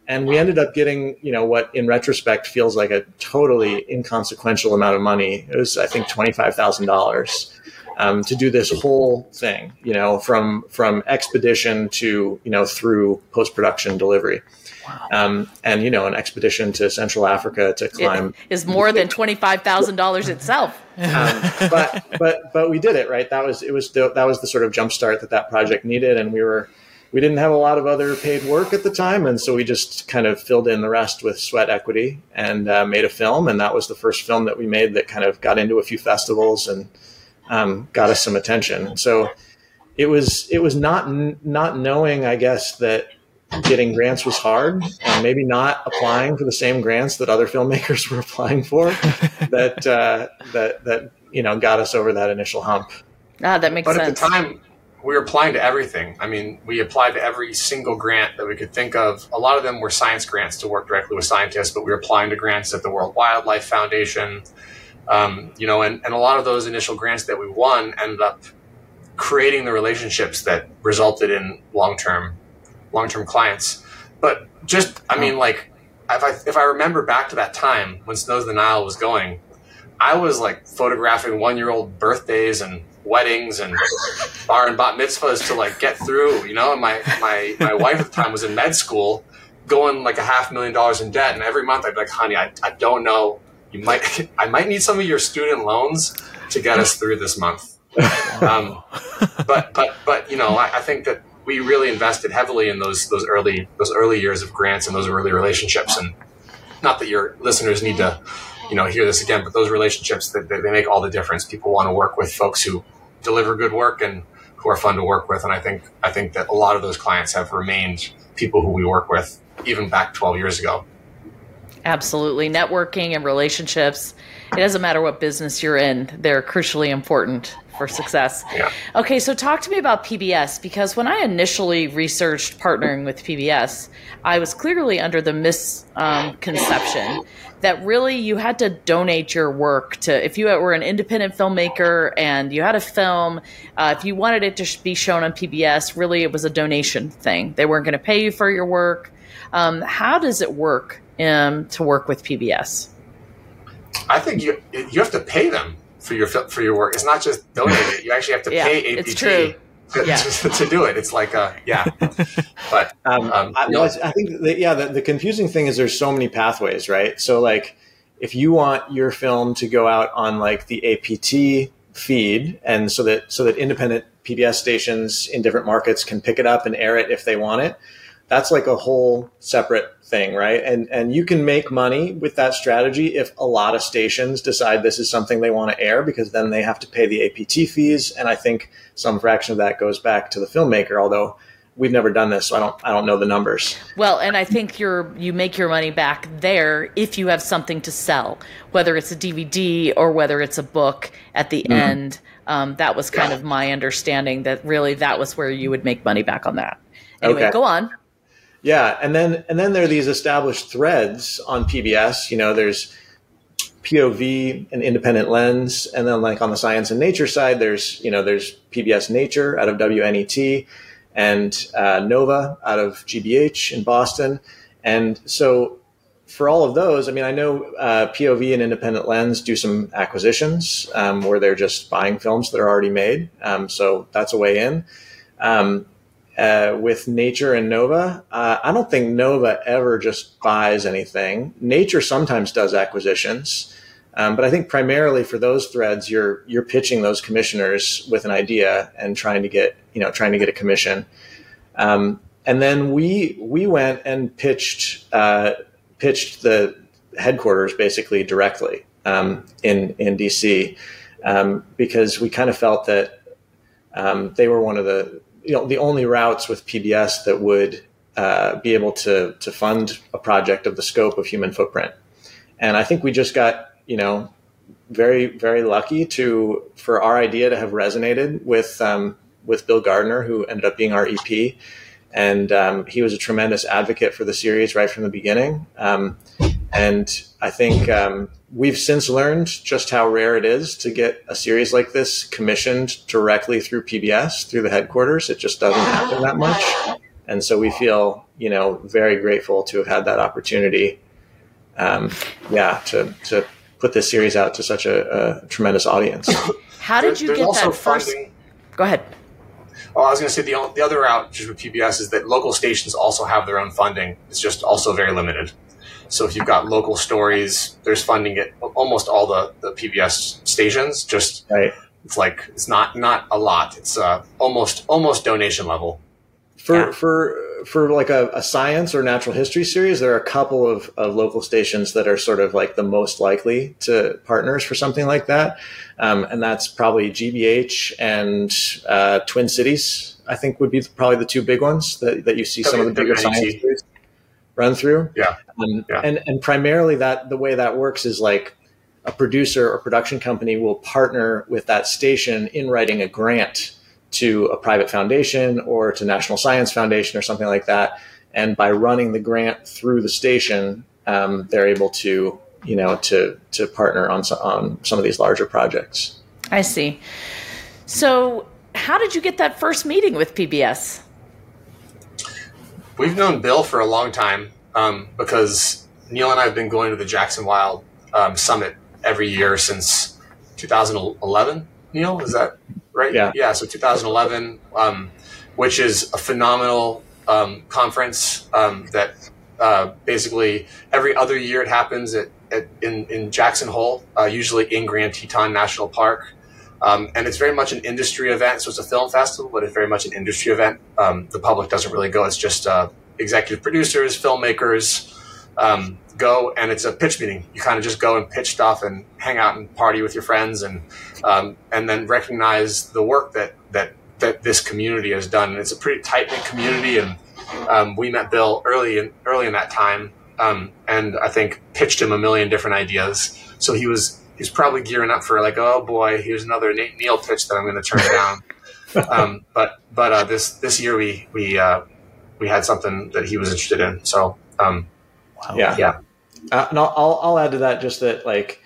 and we ended up getting you know what in retrospect feels like a totally inconsequential amount of money. It was i think $25000 um, to do this whole thing you know from from expedition to you know through post-production delivery. Wow. um, and you know an expedition to central africa to climb. it is more than $25000 itself. Um, but but but we did it right? That was it was the, that was the sort of jumpstart that that project needed and we were we didn't have a lot of other paid work at the time, and so we just kind of filled in the rest with sweat equity and uh, made a film. And that was the first film that we made that kind of got into a few festivals and um, got us some attention. So it was it was not not knowing, I guess, that getting grants was hard, and maybe not applying for the same grants that other (laughs) filmmakers were applying for that uh, that that you know got us over that initial hump. Ah, that makes but sense. But at the time, we were applying to everything. I mean, we applied to every single grant that we could think of. A lot of them were science grants to work directly with scientists, but we were applying to grants at the World Wildlife Foundation. Um, you know, and, and a lot of those initial grants that we won ended up creating the relationships that resulted in long term long term clients. But just, I mean, like, if I if I remember back to that time when Snows of the Nile was going, I was like photographing one year old birthdays and weddings and bar and bat mitzvahs to like get through, you know. And my my my wife at the time was in med school, going like a half million dollars in debt, and every month I'd be like, "Honey, I, I don't know. You might (laughs) I might need some of your student loans to get us through this month." Um, but but but you know, I, I think that we really invested heavily in those those early those early years of grants and those early relationships, and not that your listeners need to you know hear this again but those relationships that they, they make all the difference people want to work with folks who deliver good work and who are fun to work with and i think i think that a lot of those clients have remained people who we work with even back 12 years ago Absolutely. Networking and relationships. It doesn't matter what business you're in, they're crucially important for success. Yeah. Okay, so talk to me about PBS because when I initially researched partnering with PBS, I was clearly under the misconception that really you had to donate your work to, if you were an independent filmmaker and you had a film, uh, if you wanted it to be shown on PBS, really it was a donation thing. They weren't going to pay you for your work. Um, how does it work um, to work with PBS? I think you you have to pay them for your for your work. It's not just donate it. You actually have to (laughs) Yeah, pay APT it's true. To, Yeah. (laughs) to, to do it. It's like a yeah, (laughs) but Um, Um, I, no, I think that, yeah, the, the confusing thing is there's so many pathways, right? So like, if you want your film to go out on like the APT feed, and so that so that independent PBS stations in different markets can pick it up and air it if they want it, that's like a whole separate thing, right? And and you can make money with that strategy if a lot of stations decide this is something they want to air because then they have to pay the APT fees, and I think some fraction of that goes back to the filmmaker, although we've never done this, so I don't I don't know the numbers. Well, and I think you're you make your money back there if you have something to sell, whether it's a DVD or whether it's a book at the end. Um, that was kind of my understanding that really that was where you would make money back on that. Anyway, Okay. go on. Yeah, and then and then there are these established threads on PBS. You know, there's POV and independent lens, and then like on the science and nature side, there's you know there's PBS Nature out of WNET and uh, Nova out of GBH in Boston, and so for all of those, I mean, I know uh, POV and independent lens do some acquisitions um, where they're just buying films that are already made, um, so that's a way in. Um, uh, with Nature and Nova. Uh, I don't think Nova ever just buys anything. Nature sometimes does acquisitions, um, but I think primarily for those threads, you're you're pitching those commissioners with an idea and trying to get you know trying to get a commission. Um, and then we we went and pitched uh, pitched the headquarters basically directly um, in in DC um, because we kind of felt that um, they were one of the you know the only routes with PBS that would uh, be able to to fund a project of the scope of Human Footprint, and I think we just got you know very very lucky to for our idea to have resonated with um, with Bill Gardner, who ended up being our EP, and um, he was a tremendous advocate for the series right from the beginning. Um, and I think um, we've since learned just how rare it is to get a series like this commissioned directly through PBS, through the headquarters. It just doesn't happen that much. And so we feel, you know, very grateful to have had that opportunity. Um, yeah, to, to put this series out to such a, a tremendous audience. How did you there's get that first? funding- Go ahead. Oh, I was going to say the, the other route just with PBS is that local stations also have their own funding. It's just also very limited. So if you've got local stories, there's funding at almost all the, the PBS stations. Just right. it's like it's not not a lot. It's uh, almost almost donation level. For Yeah. for for like a, a science or natural history series, there are a couple of, of local stations that are sort of like the most likely to partners for something like that, um, and that's probably GBH and uh, Twin Cities. I think would be probably the two big ones that, that you see some of the bigger WNET. science series run through. Yeah. Um, Yeah. and and primarily that the way that works is like a producer or production company will partner with that station in writing a grant to a private foundation or to National Science Foundation or something like that. And by running the grant through the station, um, they're able to you know to to partner on some, on some of these larger projects. I see. So, how did you get that first meeting with PBS? We've known Bill for a long time um, because Neil and I have been going to the Jackson Wild um, Summit every year since 2011. Neil, is that right? Yeah. Yeah. So 2011, um, which is a phenomenal um, conference um, that uh, basically every other year it happens at, at in in Jackson Hole, uh, usually in Grand Teton National Park. Um, and it's very much an industry event. So it's a film festival, but it's very much an industry event. Um, the public doesn't really go. It's just uh, executive producers, filmmakers um, go, and it's a pitch meeting. You kind of just go and pitch stuff and hang out and party with your friends, and um, and then recognize the work that that that this community has done. And it's a pretty tight knit community, and um, we met Bill early in early in that time, um, and I think pitched him a million different ideas. So he was he's probably gearing up for like, oh boy, here's another Nate Neil pitch that I'm going to turn down. (laughs) um, but but uh, this this year we we uh, we had something that he was interested in. So um, wow. yeah, yeah. Uh, and I'll I'll add to that just that like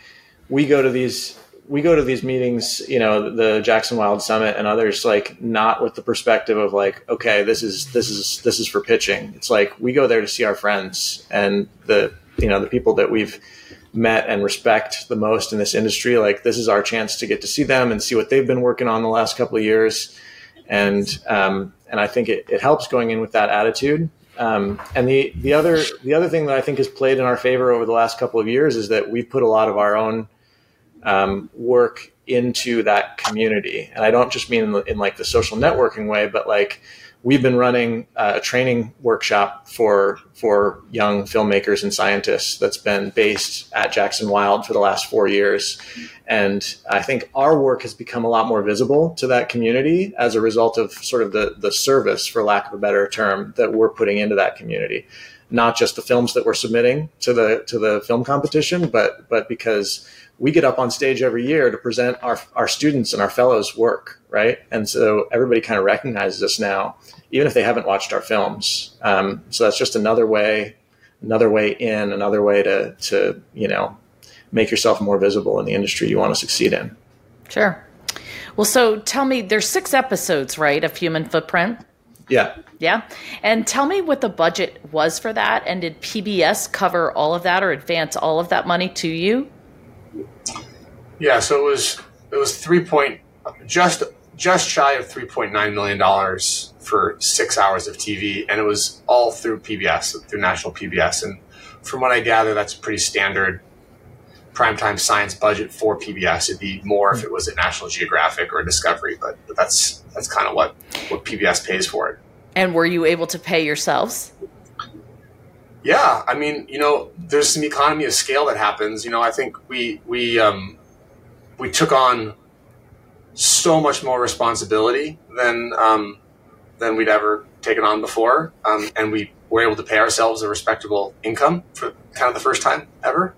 we go to these we go to these meetings, you know, the Jackson Wild Summit and others, like not with the perspective of like, okay, this is this is this is for pitching. It's like we go there to see our friends and the you know the people that we've met and respect the most in this industry. Like this is our chance to get to see them and see what they've been working on the last couple of years, and um, and I think it, it helps going in with that attitude. Um, and the the other the other thing that I think has played in our favor over the last couple of years is that we've put a lot of our own um, work into that community. And I don't just mean in, in, like the social networking way, but like we've been running uh, a training workshop for for young filmmakers and scientists that's been based at Jackson Wild for the last four years. And I think our work has become a lot more visible to that community as a result of sort of the the service, for lack of a better term, that we're putting into that community. Not just the films that we're submitting to the to the film competition, but but because we get up on stage every year to present our, our students and our fellows work, right? And so everybody kind of recognizes us now, even if they haven't watched our films. Um, so that's just another way, another way in, another way to, to, you know, make yourself more visible in the industry you want to succeed in. Sure. Well, so tell me, there's six episodes, right, of Human Footprint? Yeah. Yeah. And tell me what the budget was for that. And did PBS cover all of that or advance all of that money to you? Yeah, so it was it was three point just just shy of three point nine million dollars for six hours of TV, and it was all through PBS, through national PBS. And from what I gather, that's pretty standard primetime science budget for PBS. It'd be more if it was at National Geographic or a Discovery, but, but that's that's kind of what what PBS pays for it. And were you able to pay yourselves? Yeah, I mean, you know, there's some economy of scale that happens. You know, I think we we um, we took on so much more responsibility than um, than we'd ever taken on before, um, and we were able to pay ourselves a respectable income for kind of the first time ever.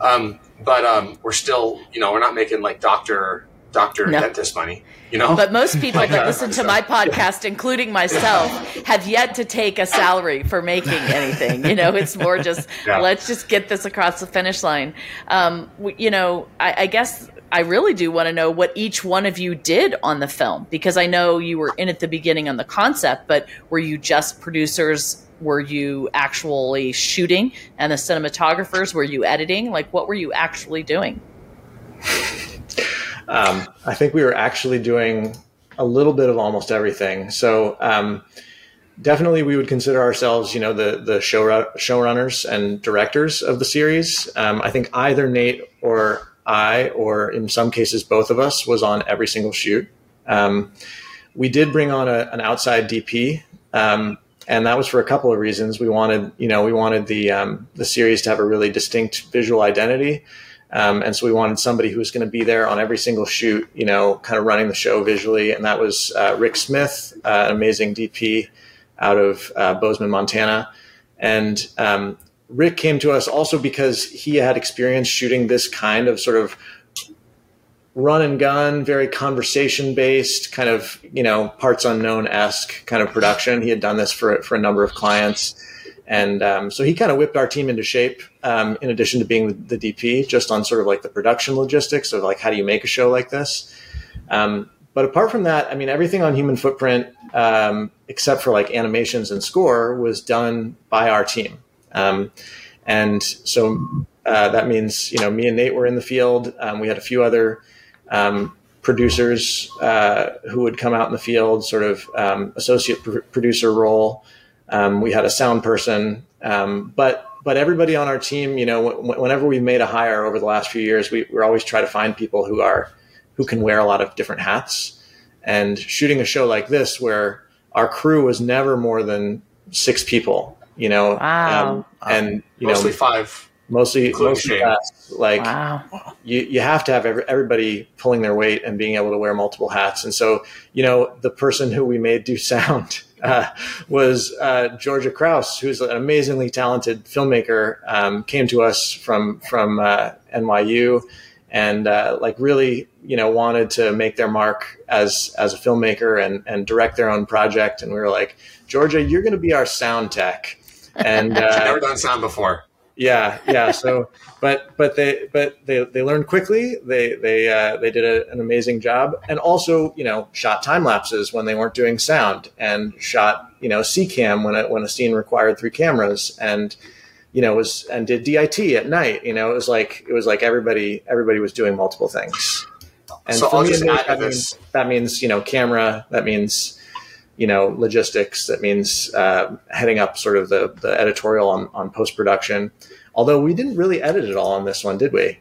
Um, but um, we're still, you know, we're not making like doctor doctor no. dentist money you know but most people that (laughs) listen to my podcast including myself have yet to take a salary for making anything you know it's more just (laughs) yeah. let's just get this across the finish line um, you know I, I guess I really do want to know what each one of you did on the film because I know you were in at the beginning on the concept, but were you just producers? Were you actually shooting? And the cinematographers, were you editing? Like, what were you actually doing? (laughs) Um, I think we were actually doing a little bit of almost everything. So um, definitely, we would consider ourselves, you know, the the show showrunners and directors of the series. Um, I think either Nate or I, or in some cases both of us, was on every single shoot. Um, we did bring on a, an outside DP. Um, and that was for a couple of reasons. We wanted, you know, we wanted the um, the series to have a really distinct visual identity, um, and so we wanted somebody who was going to be there on every single shoot, you know, kind of running the show visually. And that was uh, Rick Smith, uh, an amazing DP out of uh, Bozeman, Montana. And um, Rick came to us also because he had experience shooting this kind of sort of run and gun, very conversation based, kind of, you know, parts unknown esque kind of production. He had done this for, for a number of clients. And um, so he kind of whipped our team into shape, um, in addition to being the, DP, just on sort of like the production logistics of like how do you make a show like this. Um, but apart from that, I mean, everything on Human Footprint, um, except for like animations and score, was done by our team. Um, and so uh, that means you know me and Nate were in the field. Um, we had a few other producers uh, who would come out in the field, sort of associate pr- producer role. Um, we had a sound person, um, but but everybody on our team, you know, w- whenever we've made a hire over the last few years, we, we're always try to find people who are who can wear a lot of different hats. And shooting a show like this, where our crew was never more than six people, you know, wow. um, and you mostly know, five, mostly mostly like wow. you you have to have every, everybody pulling their weight and being able to wear multiple hats. And so, you know, the person who we made do (laughs) sound uh, was uh, Georgia Kraus, who's an amazingly talented filmmaker, um, came to us from from uh, NYU, and uh, like really, you know, wanted to make their mark as as a filmmaker and and direct their own project. And we were like, Georgia, you're going to be our sound tech. And uh, never done sound before. Yeah, yeah. So, but but they but they they learned quickly. They they uh, they did a, an amazing job, and also you know shot time lapses when they weren't doing sound, and shot you know C cam when a, when a scene required three cameras, and you know was and did DIT at night. You know, it was like it was like everybody everybody was doing multiple things. And So for I'll me, just that, add to means, this. that means you know camera. That means you know logistics that means uh, heading up sort of the, the editorial on, on post production although we didn't really edit it all on this one did we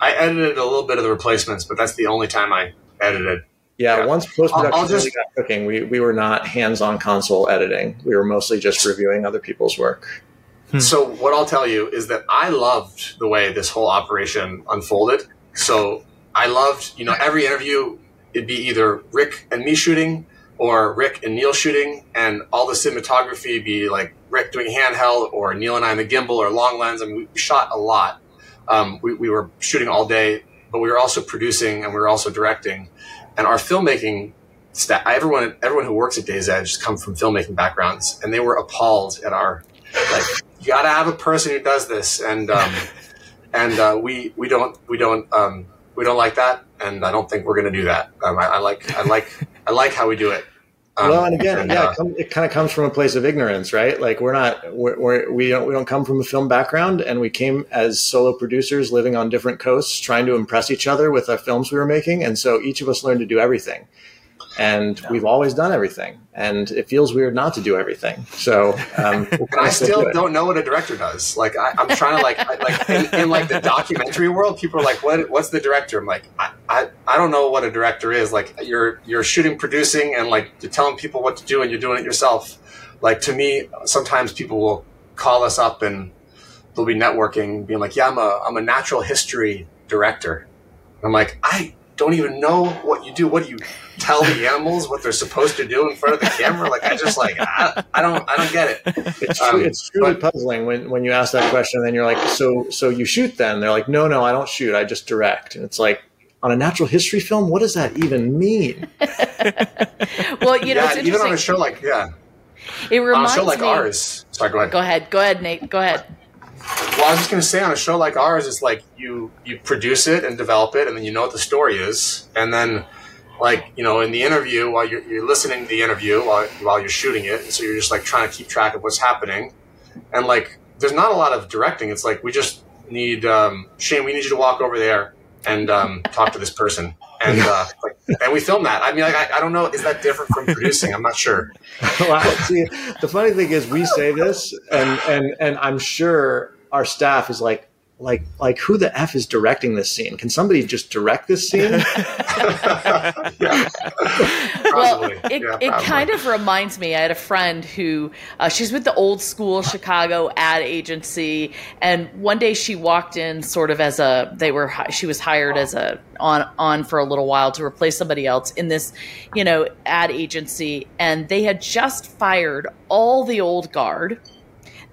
I edited a little bit of the replacements, but that's the only time I edited. yeah, Yeah. once post production just- really got cooking we, we were not hands on console editing we were mostly just reviewing other people's work So what I'll tell you is that I loved the way this whole operation unfolded. So I loved, you know, every interview it'd be either Rick and me shooting or Rick and Neil shooting, and all the cinematography be like Rick doing handheld or Neil and I in the gimbal or long lens. I mean, we shot a lot. Um, we, we were shooting all day, but we were also producing and we were also directing. And our filmmaking staff, everyone, everyone who works at Day's Edge come from filmmaking backgrounds, and they were appalled at our like you got to have a person who does this, and um, (laughs) and uh, we we don't we don't um, we don't like that, and I don't think we're going to do that. Um, I, I like I like I like how we do it. Um, well and again yeah uh, it, come, it kind of comes from a place of ignorance right like we're not we're, we're, we don't we don't come from a film background and we came as solo producers living on different coasts trying to impress each other with the films we were making and so each of us learned to do everything and we've always done everything and it feels weird not to do everything so um, (laughs) and I still do don't know what a director does. Like I, I'm trying to like I, like in, in like the documentary world, people are like, "What? What's the director?" I'm like, I, I, I don't know what a director is. Like you're you're shooting, producing, and like you're telling people what to do, and you're doing it yourself. Like to me, sometimes people will call us up and they'll be networking, being like, "Yeah, I'm a I'm a natural history director." I'm like, I don't even know what you do. What do you tell the (laughs) animals what they're supposed to do in front of the camera? Like I just like I, I don't I don't get it. It's, Um, it's truly but- puzzling when, when you ask that question and then you're like, so so you shoot then? They're like, no, no, I don't shoot. I just direct. And it's like, on a natural history film, what does that even mean? (laughs) Well, you know, yeah, it's even on a show like yeah, it reminds on a show like me. ours. Sorry, go ahead. Go ahead. Go ahead, Nate. Go ahead. Well, I was just going to say on a show like ours, it's like you you produce it and develop it, and then you know what the story is, and then like you know in the interview while you're, you're listening to the interview while while you're shooting it, so you're just like trying to keep track of what's happening, and like there's not a lot of directing. It's like we just need um, Shane. We need you to walk over there and um, talk to this person. And uh, like, and we film that. I mean, like, I, I don't know. Is that different from producing? I'm not sure. (laughs) well, see, the funny thing is, we say this, and and and I'm sure our staff is like, like, like, who the f is directing this scene? Can somebody just direct this scene? (laughs) yeah. (laughs) well, it, Yeah, it kind of reminds me. I had a friend who uh, she's with the old school Chicago ad agency, and one day she walked in sort of as a they were she was hired as a on on for a little while to replace somebody else in this you know ad agency, and they had just fired all the old guard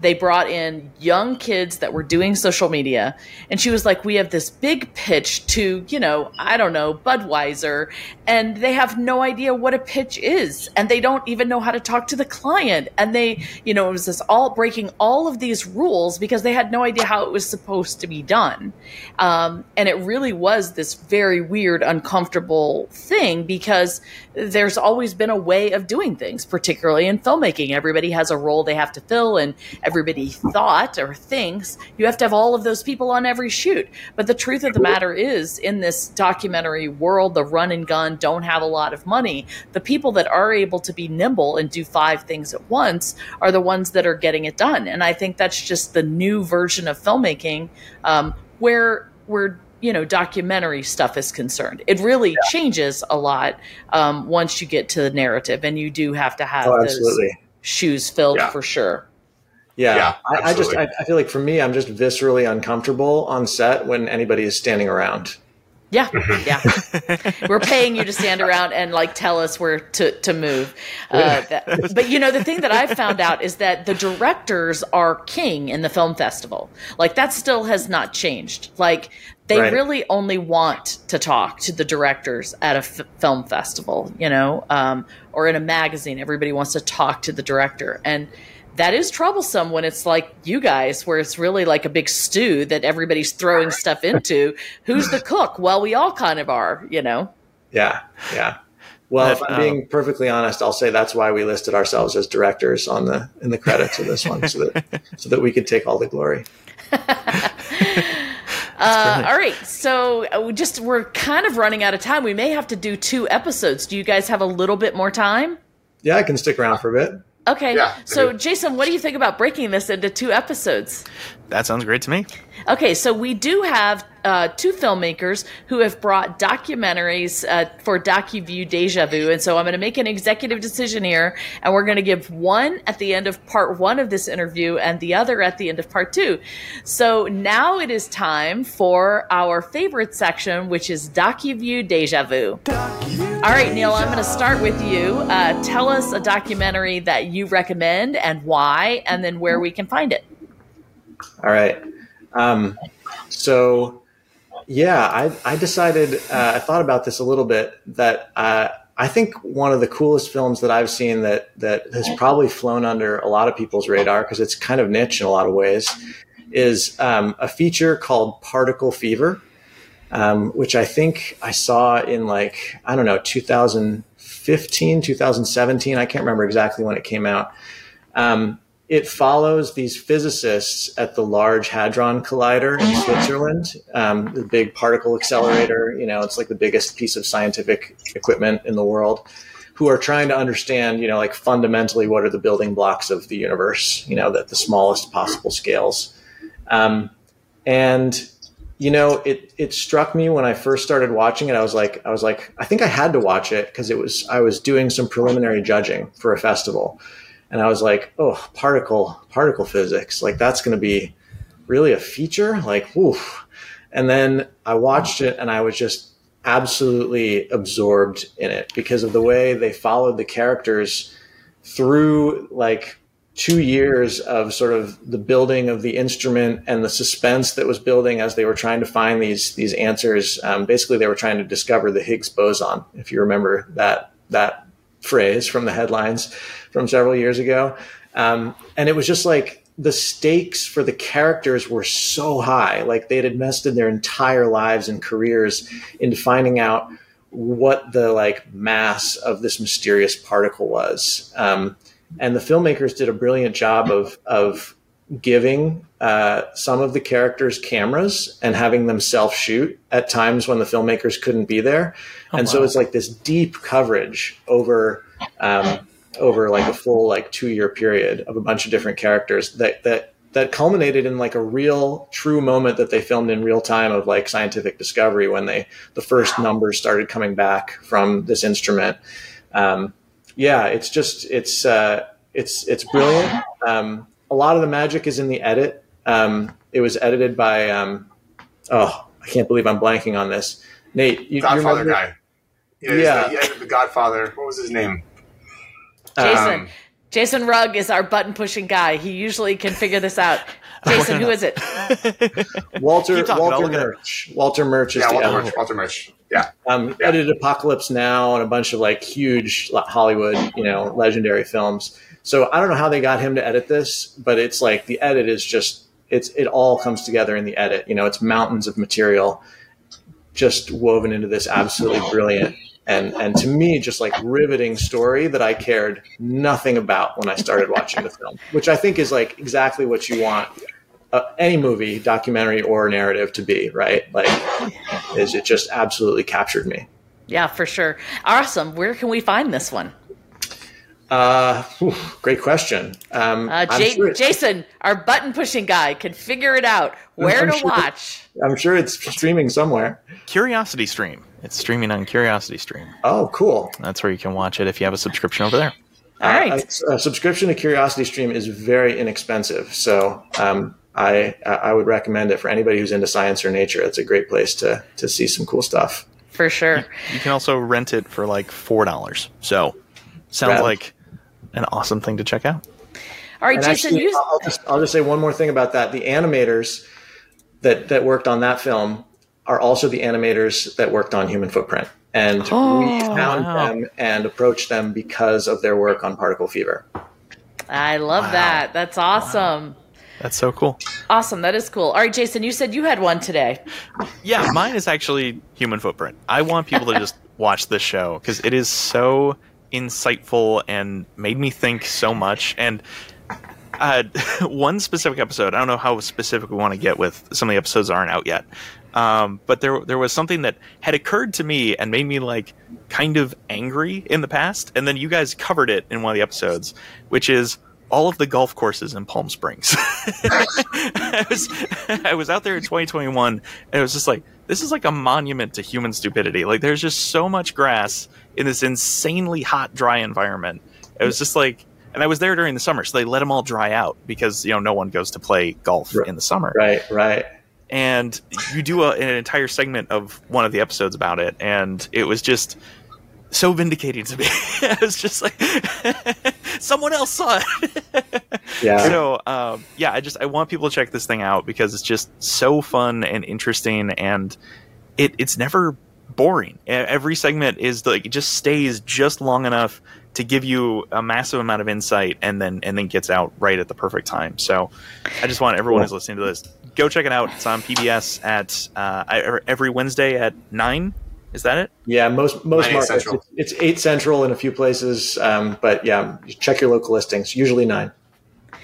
they brought in young kids that were doing social media. And she was like we have this big pitch to you know i don't know budweiser and they have no idea what a pitch is and they don't even know how to talk to the client. And they you know it was this all breaking all of these rules because they had no idea how it was supposed to be done. Um, and it really was this very weird uncomfortable thing because there's always been a way of doing things particularly in filmmaking. Everybody has a role they have to fill and everybody thought or thinks you have to have all of those people on every shoot. But the truth of the matter is in this documentary world the run and gun don't have a lot of money. The people that are able to be nimble and do five things at once are the ones that are getting it done. And i think that's just the new version of filmmaking um, where where you know documentary stuff is concerned. It really changes a lot um, once you get to the narrative and you do have to have Oh, those absolutely. shoes filled Yeah. for sure Yeah, Yeah, I, I just I. I feel like for me, I'm just viscerally uncomfortable on set when anybody is standing around. Yeah, (laughs) yeah. We're paying you to stand around and like tell us where to to move. Uh, that, but you know, the thing that I've found out is that the directors are king in the film festival. Like that still has not changed. Like they Right. really only want to talk to the directors at a f- film festival, you know, um, or in a magazine. Everybody wants to talk to the director, and that is troublesome when it's like you guys, where it's really like a big stew that everybody's throwing stuff into. Who's the cook? Well, we all kind of are, you know. Yeah, yeah. Well, if I'm um, being perfectly honest, I'll say that's why we listed ourselves as directors on the in the credits of this one, so that so that we could take all the glory. (laughs) Uh, all right, so uh, we just we're kind of running out of time. We may have to do two episodes. Do you guys have a little bit more time? Yeah, I can stick around for a bit. Okay. Yeah, so. Jason, what do you think about breaking this into two episodes? That sounds great to me. Okay, so we do have uh, two filmmakers who have brought documentaries uh, for DocuView Deja Vu, and so I'm going to make an executive decision here, and we're going to give one at the end of part one of this interview and the other at the end of part two. So now it is time for our favorite section, which is DocuView Deja Vu. All right, Neil, I'm going to start with you. Uh, tell us a documentary that you recommend and why, and then where we can find it. All right. Um, so, yeah, I, I decided, uh, I thought about this a little bit that uh, I think one of the coolest films that I've seen that, that has probably flown under a lot of people's radar because it's kind of niche in a lot of ways is um, a feature called Particle Fever, um, which I think I saw in like, I don't know, 2015, 2017. I can't remember exactly when it came out. Um, it follows these physicists at the Large Hadron Collider in Switzerland, um, the big particle accelerator. You know, it's like the biggest piece of scientific equipment in the world, who are trying to understand, you know, like fundamentally what are the building blocks of the universe, you know, at the smallest possible scales. Um, and you know, it it struck me when I first started watching it. I was like, I was like, I think I had to watch it because it was I was doing some preliminary judging for a festival, and I was like, oh, particle particle physics, like that's going to be really a feature, like. And then I watched it, and I was just absolutely absorbed in it because of the way they followed the characters through like two years of sort of the building of the instrument and the suspense that was building as they were trying to find these these answers. Um, basically, they were trying to discover the Higgs boson, if you remember that that phrase from the headlines from several years ago. Um, and it was just like the stakes for the characters were so high, like they had invested their entire lives and careers into finding out what the like mass of this mysterious particle was. Um, and the filmmakers did a brilliant job of of giving uh, some of the characters cameras and having them self shoot at times when the filmmakers couldn't be there, and so it's like this deep coverage over um, over like a full like two year period of a bunch of different characters that that that culminated in like a real true moment that they filmed in real time of like scientific discovery when they the first numbers started coming back from this instrument. Um, yeah, it's just it's uh, it's it's brilliant. Um, a lot of the magic is in the edit. Um, it was edited by um, oh, I can't believe I'm blanking on this. Nate, you, you Godfather remember- guy. Yeah, Yeah. The, he edited the Godfather. What was his name? Jason. Um, Jason Rugg is our button pushing guy. He usually can figure this out. (laughs) Jason, who is it? Walter Keep talking, I'll Walter look. Murch. Walter Murch is Yeah, Walter editor. Murch. Walter Murch. Yeah. Um, Yeah. edited Apocalypse Now and a bunch of like huge Hollywood, you know, legendary films. So I don't know how they got him to edit this, but it's like the edit is just it's it all comes together in the edit. You know, it's mountains of material just woven into this absolutely brilliant and and to me just like riveting story that I cared nothing about when I started watching the film, which I think is like exactly what you want uh, any movie, documentary or narrative to be, right? Like, is it just absolutely captured me. Yeah, for sure. Awesome. Where can we find this one? Uh, whew, great question. Um, Uh, J- sure Jason, our button pushing guy, can figure it out. Where I'm to sure- watch? I'm sure it's streaming somewhere. Curiosity Stream. It's streaming on Curiosity Stream. Oh, cool. That's where you can watch it if you have a subscription over there. All right. Uh, a, a subscription to Curiosity Stream is very inexpensive. So, um, I I would recommend it for anybody who's into science or nature. It's a great place to to see some cool stuff. For sure. You can also rent it for like four dollars. So sounds Rad. like an awesome thing to check out. All right, And Jason, actually, you I'll just, I'll just say one more thing about that. The animators that that worked on that film are also the animators that worked on Human Footprint, and we Oh, found wow. them and approached them because of their work on Particle Fever. I love Wow. that. That's awesome. That's so cool. Awesome. That is cool. All right, Jason, you said you had one today. Yeah, mine is actually Human Footprint. I want people to just (laughs) watch this show because it is so insightful and made me think so much. And uh, (laughs) one specific episode, I don't know how specific we want to get with some of the episodes aren't out yet. Um, but there, there was something that had occurred to me and made me like kind of angry in the past, and then you guys covered it in one of the episodes, which is all of the golf courses in Palm Springs. (laughs) I was I was out there in 2021 and it was just like this is like a monument to human stupidity. Like there's just so much grass in this insanely hot dry environment. It was just like and I was there during the summer so they let them all dry out because you know no one goes to play golf Right. in the summer. Right, right. And you do a, an entire segment of one of the episodes about it and it was just so vindicating to me. (laughs) I was just like (laughs) someone else saw it. (laughs) Yeah. So um, yeah, I just I want people to check this thing out because it's just so fun and interesting, and it it's never boring. Every segment is like it just stays just long enough to give you a massive amount of insight, and then and then gets out right at the perfect time. So I just want everyone who's listening to this go check it out. It's on PBS at uh, every Wednesday at nine. Is that it? Yeah, most most markets it's, it's eight central in a few places, um, but yeah, check your local listings. Usually nine.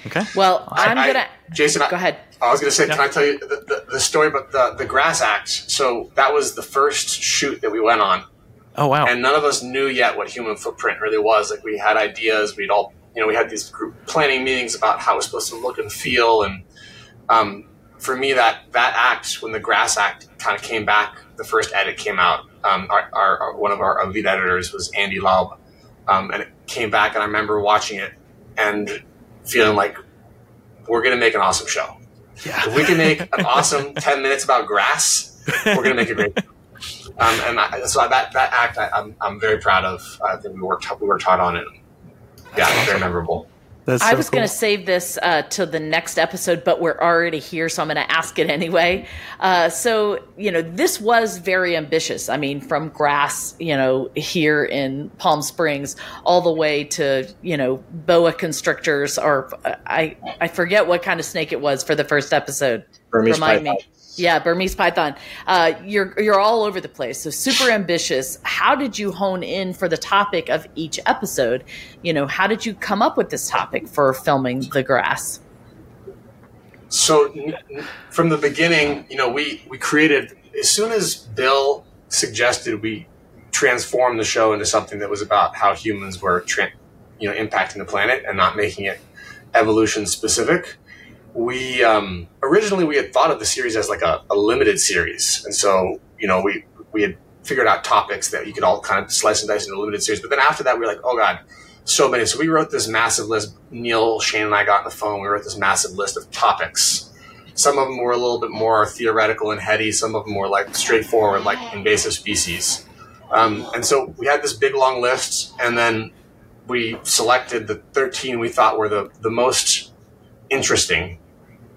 Okay. Well, I'm gonna Jason, I- go ahead. I was going to say, Yeah. can I tell you the, the, the story about the, the Grass Act? So that was the first shoot that we went on, Oh wow. and none of us knew yet what human footprint really was. Like we had ideas, we'd all, you know, we had these group planning meetings about how it was supposed to look and feel, and um, for me, that that act when the Grass Act kind of came back, the first edit came out. Um, our, our, our one of our, our lead editors was Andy Laub, um, and it came back, and I remember watching it and feeling like we're going to make an awesome show. yeah. If we can make an (laughs) awesome 10 minutes about grass, we're going to make a great um, and I, so that, that act I, I'm, I'm very proud of. I think we worked, we worked hard on it. Yeah, very memorable. That's I so was cool. going to save this uh, to the next episode, but we're already here, so I'm going to ask it anyway. Uh, so, you know, this was very ambitious. I mean, from grass, you know, here in Palm Springs, all the way to, you know, boa constrictors, or uh, I I forget what kind of snake it was for the first episode. Burmese Remind python. me. Yeah, Burmese python. Uh, you're you're all over the place. So super ambitious. How did you hone in for the topic of each episode? You know, how did you come up with this topic for filming the grass? So from the beginning, you know, we, we created, as soon as Bill suggested we transform the show into something that was about how humans were, tra- you know, impacting the planet and not making it evolution specific, we um, originally we had thought of the series as like a, a limited series, and so you know we we had figured out topics that you could all kind of slice and dice into a limited series. But then after that, we were like, oh god, so many. So we wrote this massive list. Neil, Shane, and I got on the phone. We wrote this massive list of topics. Some of them were a little bit more theoretical and heady. Some of them were like straightforward, like invasive species. Um, and so we had this big long list, and then we selected the 13 we thought were the, the most interesting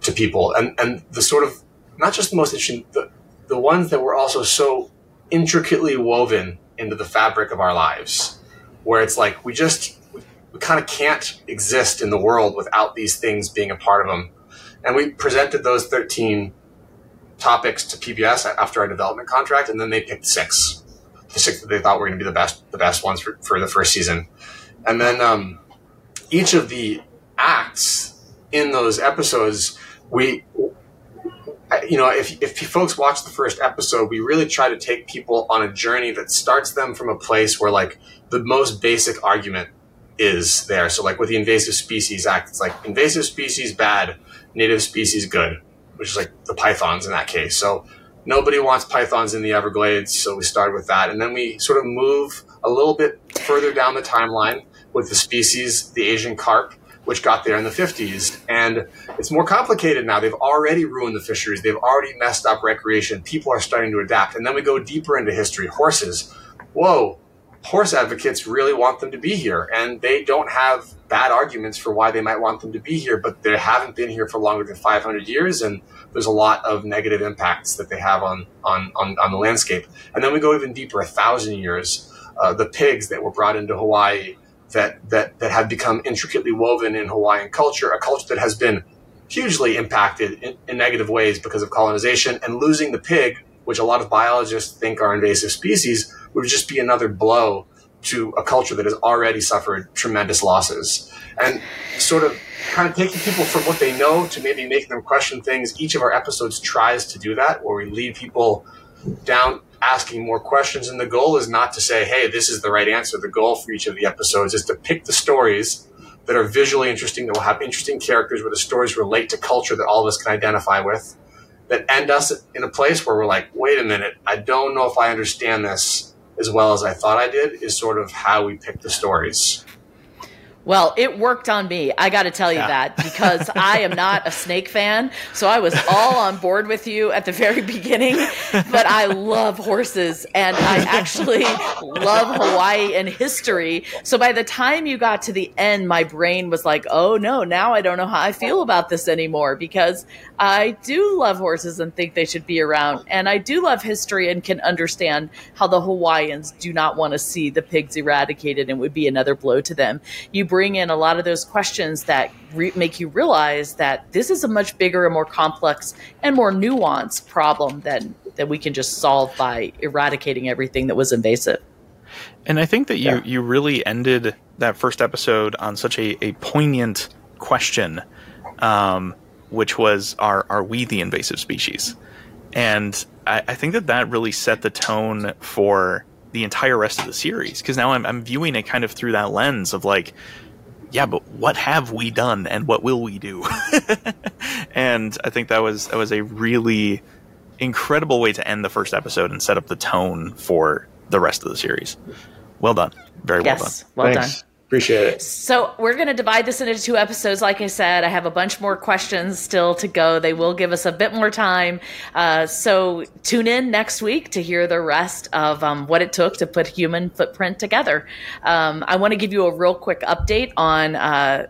to people. And, and the sort of not just the most interesting the, the ones that were also so intricately woven into the fabric of our lives where it's like we just we, we kind of can't exist in the world without these things being a part of them and we presented those 13 topics to pbs after our development contract and then they picked six. The six that they thought were going to be the best the best ones for, for the first season. And then um, each of the acts in those episodes we you know if, if folks watch the first episode we really try to take people on a journey that starts them from a place where like the most basic argument is there. So like with the invasive species act it's like invasive species bad native species good which is like the pythons in that case. So nobody wants pythons in the everglades so we started with that. And then we sort of move a little bit further down the timeline with the species the asian carp which got there in the 50s. And it's more complicated now. They've already ruined the fisheries, they've already messed up recreation. People are starting to adapt. And then we go deeper into history horses. Whoa, horse advocates really want them to be here, and they don't have bad arguments for why they might want them to be here, but they haven't been here for longer than 500 years, and there's a lot of negative impacts that they have on on on, on the landscape. And then we go even deeper, a thousand years. Uh, the pigs that were brought into Hawaii that that that have become intricately woven in Hawaiian culture, a culture that has been hugely impacted in, in negative ways because of colonization, and losing the pig, which a lot of biologists think are invasive species, would just be another blow to a culture that has already suffered tremendous losses. And sort of kind of taking people from what they know to maybe making them question things. Each of our episodes tries to do that, where we lead people down asking more questions. And the goal is not to say, hey, this is the right answer. The goal for each of the episodes is to pick the stories that are visually interesting, that will have interesting characters, where the stories relate to culture that all of us can identify with, that end us in a place where we're like, wait a minute, I don't know if I understand this as well as I thought I did, is sort of how we pick the stories. Well, it worked on me. I got to tell you yeah. that because (laughs) I am not a snake fan. So I was all on board with you at the very beginning. But I love horses and I (laughs) actually love Hawaii and history. So by the time you got to the end, my brain was like, oh no, now I don't know how I feel about this anymore because I do love horses and think they should be around. And I do love history and can understand how the Hawaiians do not want to see the pigs eradicated and would be another blow to them. You bring in a lot of those questions that re- make you realize that this is a much bigger and more complex and more nuanced problem than that we can just solve by eradicating everything that was invasive. And I think that you yeah. you really ended that first episode on such a, a poignant question, um, which was are are we the invasive species? And I, I think that that really set the tone for the entire rest of the series because now I'm, I'm viewing it kind of through that lens of like yeah, but what have we done and what will we do? (laughs) and I think that was that was a really incredible way to end the first episode and set up the tone for the rest of the series. Well done. Very yes, well done. Well Thanks. done. Appreciate it. So we're going to divide this into two episodes. Like I said, I have a bunch more questions still to go. They will give us a bit more time. Uh, so tune in next week to hear the rest of um, what it took to put Human Footprint together. Um, I want to give you a real quick update on uh,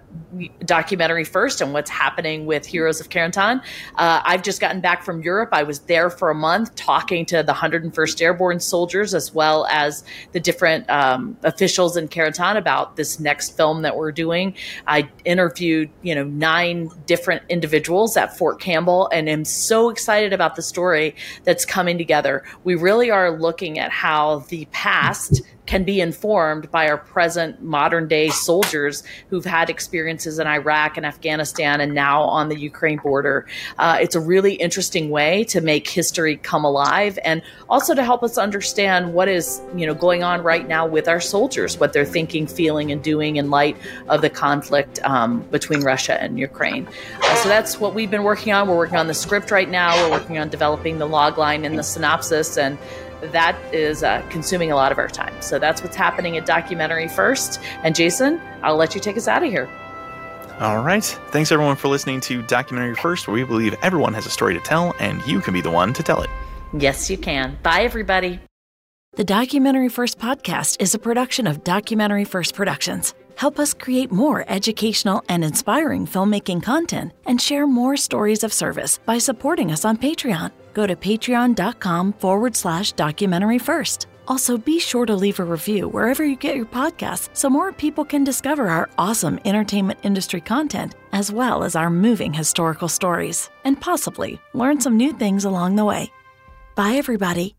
documentary first and what's happening with Heroes of Carentan. Uh, I've just gotten back from Europe. I was there for a month talking to the 101st Airborne soldiers as well as the different um, officials in Carentan about this this next film that we're doing. I interviewed, you know, nine different individuals at Fort Campbell and am so excited about the story that's coming together. We really are looking at how the past can be informed by our present modern day soldiers who've had experiences in Iraq and Afghanistan and now on the Ukraine border. Uh, it's a really interesting way to make history come alive and also to help us understand what is you know going on right now with our soldiers, what they're thinking, feeling, and doing in light of the conflict um, between Russia and Ukraine. Uh, so that's what we've been working on. We're working on the script right now. We're working on developing the log line and the synopsis and that is uh, consuming a lot of our time. So that's what's happening at Documentary First. And Jason, I'll let you take us out of here. All right. Thanks everyone for listening to Documentary First, where we believe everyone has a story to tell and you can be the one to tell it. Yes, you can. Bye, everybody. The Documentary First podcast is a production of Documentary First Productions. Help us create more educational and inspiring filmmaking content and share more stories of service by supporting us on Patreon go to patreon.com forward slash documentary first. Also, be sure to leave a review wherever you get your podcasts so more people can discover our awesome entertainment industry content as well as our moving historical stories and possibly learn some new things along the way. Bye, everybody.